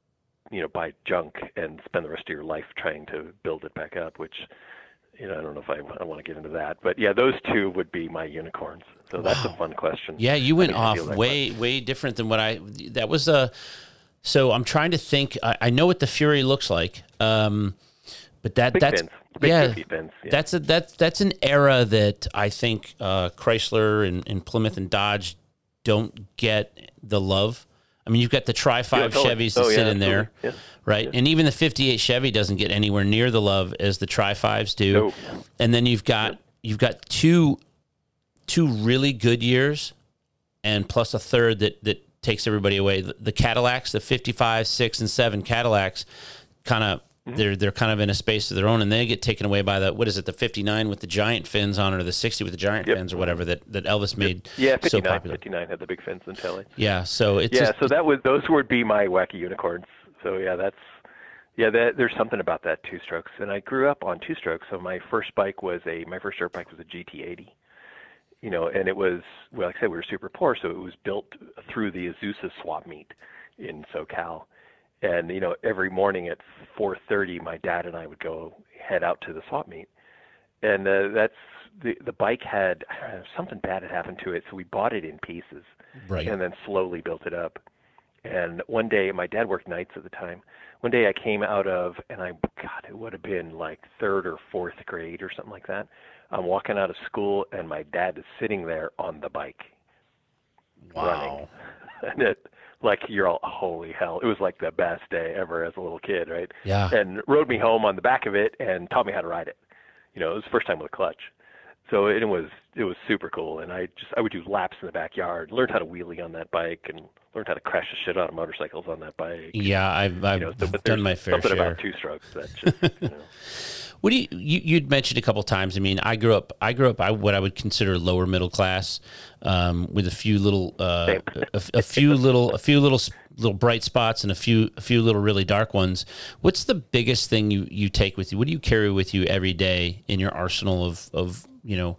you know buy junk and spend the rest of your life trying to build it back up, which you know I don't know if I, I want to get into that, but yeah, those two would be my unicorns. So that's a fun question. Yeah, you went off feel that way way different than what I. That was a. So I'm trying to think. I, I know what the Fury looks like, um, but that Big that's fins, big yeah. Yeah. that's a that's that's an era that I think uh, Chrysler and, and Plymouth and Dodge don't get the love. I mean, you've got the Tri Five totally. Chevys that Oh, yeah, sit in there, absolutely. right? And even the '58 Chevy doesn't get anywhere near the love as the Tri Fives do. No. And then you've got you've got two two really good years, and plus a third that that takes everybody away. The, the Cadillacs, the 55, six, and seven Cadillacs, kind of. Mm-hmm. They're they're kind of in a space of their own, and they get taken away by the what is it, the fifty nine with the giant fins on it, or the sixty with the giant Yep. fins, or whatever that, that Elvis made Yeah, so 59, popular. 59 had the big fins and taillights. Yeah, so it's Yeah, just, so that was those would be my wacky unicorns. So yeah, that's yeah, that, there's something about that two strokes. And I grew up on two strokes. So my first bike was a my first dirt bike was a GT80. You know, and it was well, like I said, we were super poor, so it was built through the Azusa swap meet in SoCal. And you know, every morning at 4:30, my dad and I would go head out to the swap meet, and uh, that's the the bike had know, something bad had happened to it, so we bought it in pieces right. and then slowly built it up. And one day, my dad worked nights at the time. One day, I came out of, and I, God, it would have been like third or fourth grade or something like that. I'm walking out of school, and my dad is sitting there on the bike, Wow. and it, like you're all, holy hell! It was like the best day ever as a little kid, right? Yeah. And rode me home on the back of it and taught me how to ride it. You know, it was the first time with a clutch. So it was it was super cool, and I just I would do laps in the backyard, learned how to wheelie on that bike, and learned how to crash the shit out of motorcycles on that bike. Yeah, I've, I've You know, so, done my fair something share. about two strokes that just you know. What do you, you you'd mentioned a couple times? I mean, I grew up. I grew up. I what I would consider lower middle class, um, with a few little, uh, a, a few little, a few little, little bright spots and a few, a few little really dark ones. What's the biggest thing you you take with you? What do you carry with you every day in your arsenal of of you know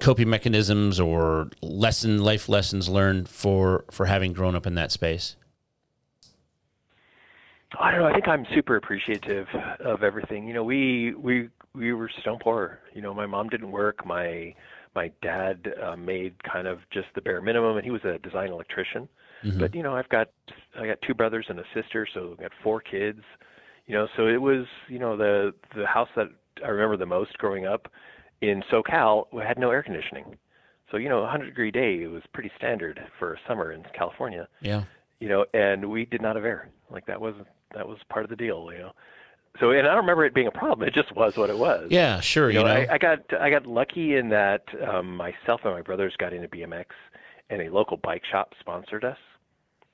coping mechanisms or lesson life lessons learned for for having grown up in that space? I don't know. I think I'm super appreciative of everything. You know, we we we were stone poor. You know, my mom didn't work. My my dad uh, made kind of just the bare minimum, and he was a design electrician. But you know, I've got I got two brothers and a sister, so I've got four kids. You know, so it was you know the the house that I remember the most growing up in SoCal had no air conditioning. So you know, a hundred degree day it was pretty standard for summer in California Yeah. you know, and we did not have air. Like that was that was part of the deal, you know. So, and I don't remember it being a problem. It just was what it was. Yeah. Sure. You know, know. I, I got I got lucky in that um, myself and my brothers got into BMX, and a local bike shop sponsored us.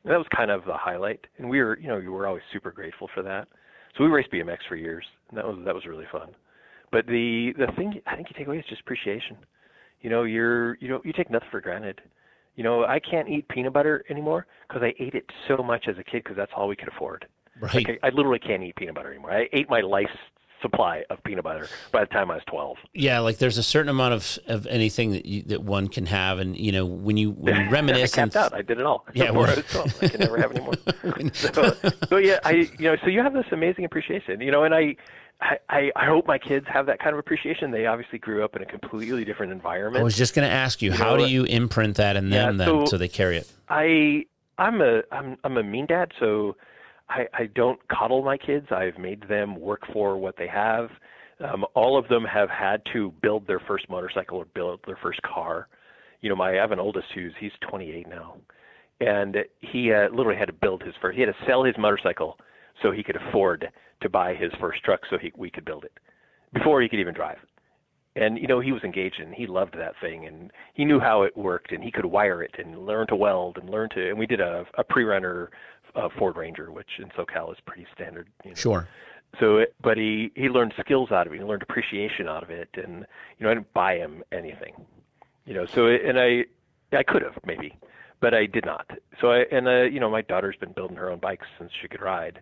And that was kind of the highlight, and we were, you know, we were always super grateful for that. So we raced BMX for years, and that was that was really fun. But the the thing I think you take away is just appreciation. You know, you're you know you take nothing for granted. You know, I can't eat peanut butter anymore because I ate it so much as a kid because that's all we could afford. Right. Like I, I literally can't eat peanut butter anymore. I ate my life's supply of peanut butter by the time I was 12. Yeah, like there's a certain amount of, of anything that you, that one can have, and you know when you when you I reminisce and capped out. I did it all. Yeah, well- I was 12. I can never have any more. so, so yeah, I you know, so you have this amazing appreciation, you know, and I. I, I hope my kids have that kind of appreciation. They obviously grew up in a completely different environment. I was just going to ask you, You how know, do you imprint that in yeah, them then so- so they carry it? I I'm a I'm I'm a mean dad, so I I don't coddle my kids. I've made them work for what they have. Um, all of them have had to build their first motorcycle or build their first car. You know, my I have an oldest who's he's 28 now, and he uh, literally had to build his first. He had to sell his motorcycle so he could afford to buy his first truck so he we could build it before he could even drive and you know he was engaged and he loved that thing and he knew how it worked and he could wire it and learn to weld and learn to and we did a, a pre-runner uh, Ford Ranger which in SoCal is pretty standard you know. Sure. so it, but he he learned skills out of it. He learned appreciation out of it and you know I didn't buy him anything you know. So it, and I I could have maybe but I did not. So I and uh, you know my daughter's been building her own bikes since she could ride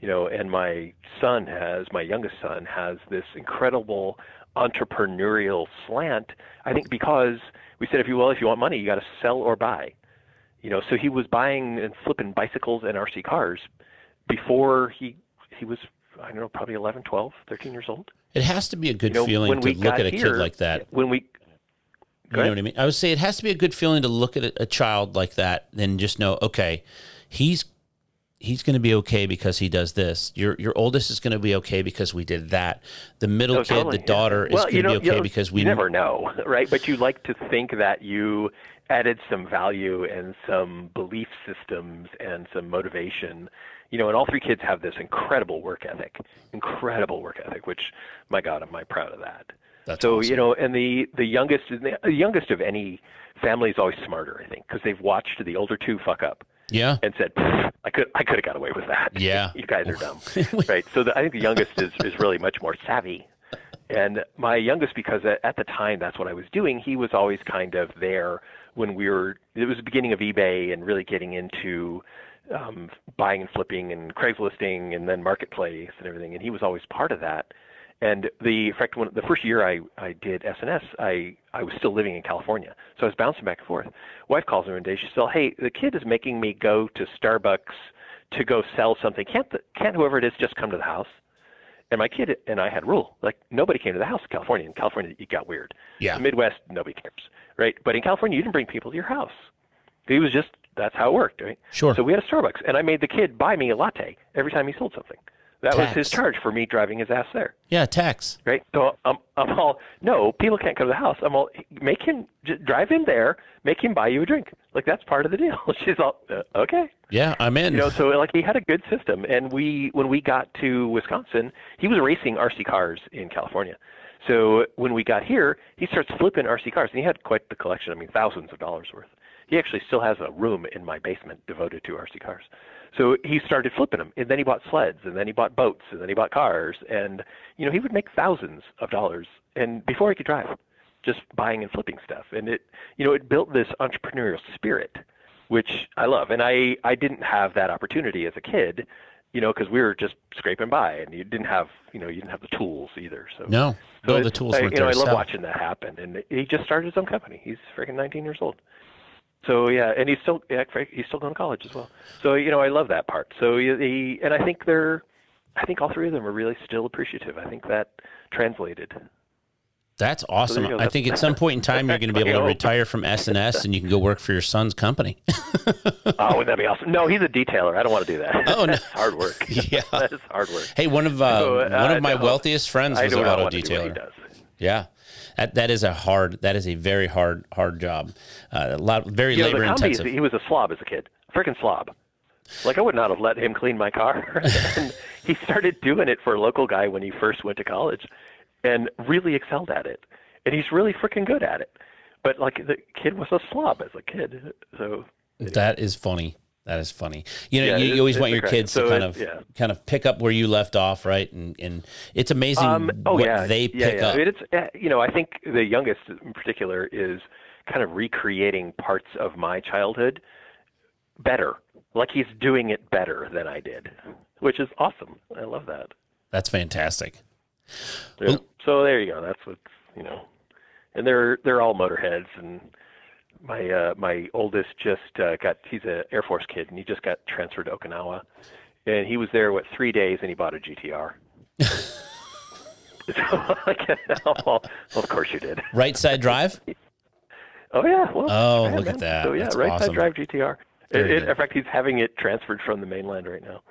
you know and my son has my youngest son has this incredible entrepreneurial slant. I think because we said if you well if you want money you got to sell or buy you know so he was buying and flipping bicycles and rc cars before he he was I don't know probably 11, 12, 13 years old. It has to be a good You know, feeling to look at a here, kid like that. When we You know what I mean? I would say it has to be a good feeling to look at a, child like that and just know, okay, he's he's going to be okay because he does this. Your your oldest is going to be okay because we did that. The middle Oh, kid, totally, the daughter, Well, is you going to be you okay know, because we you never know, right? But you like to think that you added some value and some belief systems and some motivation. You know, and all three kids have this incredible work ethic, incredible work ethic. Which, my God, am I proud of that. That's so awesome. you know, and the the youngest the youngest of any family is always smarter, I think, because they've watched the older two fuck up Yeah. and said, I could I could have got away with that. Yeah. you guys are dumb, right? So the, I think the youngest is is really much more savvy, and my youngest because at, at the time that's what I was doing. He was always kind of there when we were. It was the beginning of eBay and really getting into um, buying and flipping and Craigslisting and then marketplace and everything, and he was always part of that. And the in fact, when the first year I, I did S&S, I, I was still living in California, so I was bouncing back and forth. Wife calls me one day. She said, "Hey, the kid is making me go to Starbucks to go sell something. Can't the, can't whoever it is just come to the house?" And my kid and I had a rule like nobody came to the house in California. In California, it got weird. Yeah. The Midwest, nobody cares, right? But in California, you didn't bring people to your house. It was just that's how it worked, right? Sure. So we had a Starbucks, and I made the kid buy me a latte every time he sold something. That was his charge for me driving his ass there Yeah, tax. right? So I'm, I'm all, no, people can't come to the house. I'm all, make him just drive him there, make him buy you a drink. Like that's part of the deal. She's all, uh, okay. Yeah, I'm in. You know, so like he had a good system. And we, when we got to Wisconsin, he was racing RC cars in California. So when we got here, he starts flipping RC cars, and he had quite the collection. I mean, thousands of dollars worth. He actually still has a room in my basement devoted to RC cars. So he started flipping them, and then he bought sleds, and then he bought boats, and then he bought cars, and you know he would make thousands of dollars, and before he could drive, just buying and flipping stuff, and it, you know, it built this entrepreneurial spirit, which I love, and I I didn't have that opportunity as a kid, you know, because we were just scraping by, and you didn't have, you know, you didn't have the tools either, so no, so no, the tools I, you know, there I love watching that happen, and he just started his own company. He's freaking 19 years old. So yeah, and he's still yeah, he's still going to college as well. So you know, I love that part. So he, he and I think they're, I think all three of them are really still appreciative. I think that translated. That's awesome. you go. I think at some point in time you're going to be able to retire from S&S and you can go work for your son's company. Oh, wouldn't that be awesome? No, he's a detailer. I don't want to do that. Oh, no. That's hard work. Yeah. that is hard work. Hey, one of uh, So, uh, one of my wealthiest friends was an auto want to do what he detailer. Yeah, that that is a hard. That is a very hard hard job. Uh, a lot very You labor intensive. he was a slob as a kid, freaking slob. Like I would not have let him clean my car. and he started doing it for a local guy when he first went to college, and really excelled at it. And he's really freaking good at it. But like the kid was a slob as a kid, so That is funny. That is funny. You know, Yeah, you, you always want your crack. kids to kind it- of yeah. kind of pick up where you left off, right? And and it's amazing Um, oh what yeah, they pick up. I mean, it's uh, you know I think the youngest in particular is kind of recreating parts of my childhood better. Like he's doing it better than I did, which is awesome. I love that. That's fantastic. Yeah. So there you go. That's what you know. And they're they're all motorheads and my uh my oldest just uh, got he's a Air Force kid and he just got transferred to Okinawa. And he was there what 3 days and he bought a GTR. so, like, well, of course you did. Right side drive. Oh yeah. Well, Oh, yeah, look at that. So yeah, That's right awesome. side drive GTR. It- it- in fact, he's having it transferred from the mainland right now.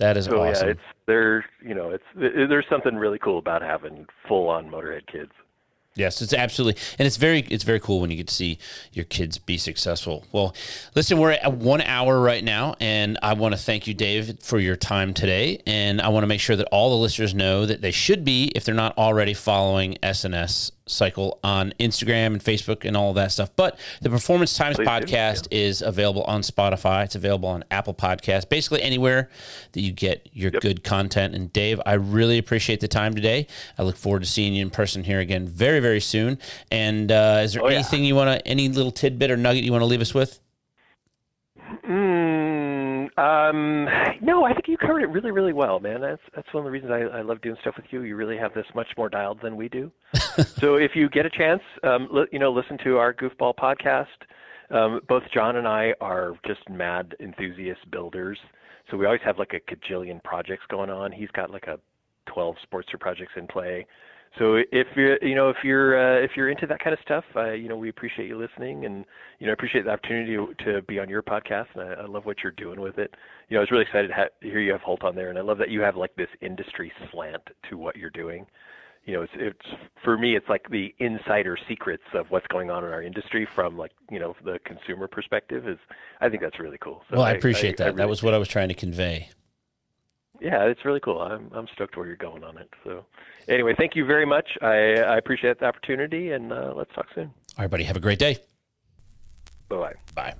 That is So awesome. yeah, it's there. You know, it's there's something really cool about having full on motorhead kids. Yes, it's absolutely, and it's very, it's very cool when you get to see your kids be successful. Well, listen, we're at one hour right now, and I want to thank you, Dave, for your time today. And I want to make sure that all the listeners know that they should be, if they're not already following S&S Cycle on Instagram and Facebook and all that stuff. But the Performance Times Please do, podcast is available on Spotify. It's available on Apple Podcasts, basically anywhere that you get your good content. And Dave, I really appreciate the time today. I look forward to seeing you in person here again very, very soon. And uh, is there Oh, yeah. anything you want to, any little tidbit or nugget you want to leave us with? Mm, um, no, I think you covered it really, really well, man. That's that's one of the reasons I, I love doing stuff with you. You really have this much more dialed than we do. so if you get a chance, um, li- you know, listen to our goofball podcast. Um, both John and I are just mad enthusiast builders. So we always have like a cajillion projects going on. He's got like a 12 Sportster projects in play. So if you're, you know, if you're uh, if you're into that kind of stuff, uh, you know, we appreciate you listening, and you know, appreciate the opportunity to be on your podcast, and I, I love what you're doing with it. You know, I was really excited to ha- hear you have Holt on there, and I love that you have like this industry slant to what you're doing. You know, it's it's for me, it's like the insider secrets of what's going on in our industry from like you know the consumer perspective. Is I think that's really cool. So well, I, I appreciate that. I really that was what I was trying to convey yeah, it's really cool. I'm I'm stoked where you're going on it. So, anyway, thank you very much. I I appreciate the opportunity, and uh, let's talk soon. All right, buddy. Have a great day. Bye-bye. Bye.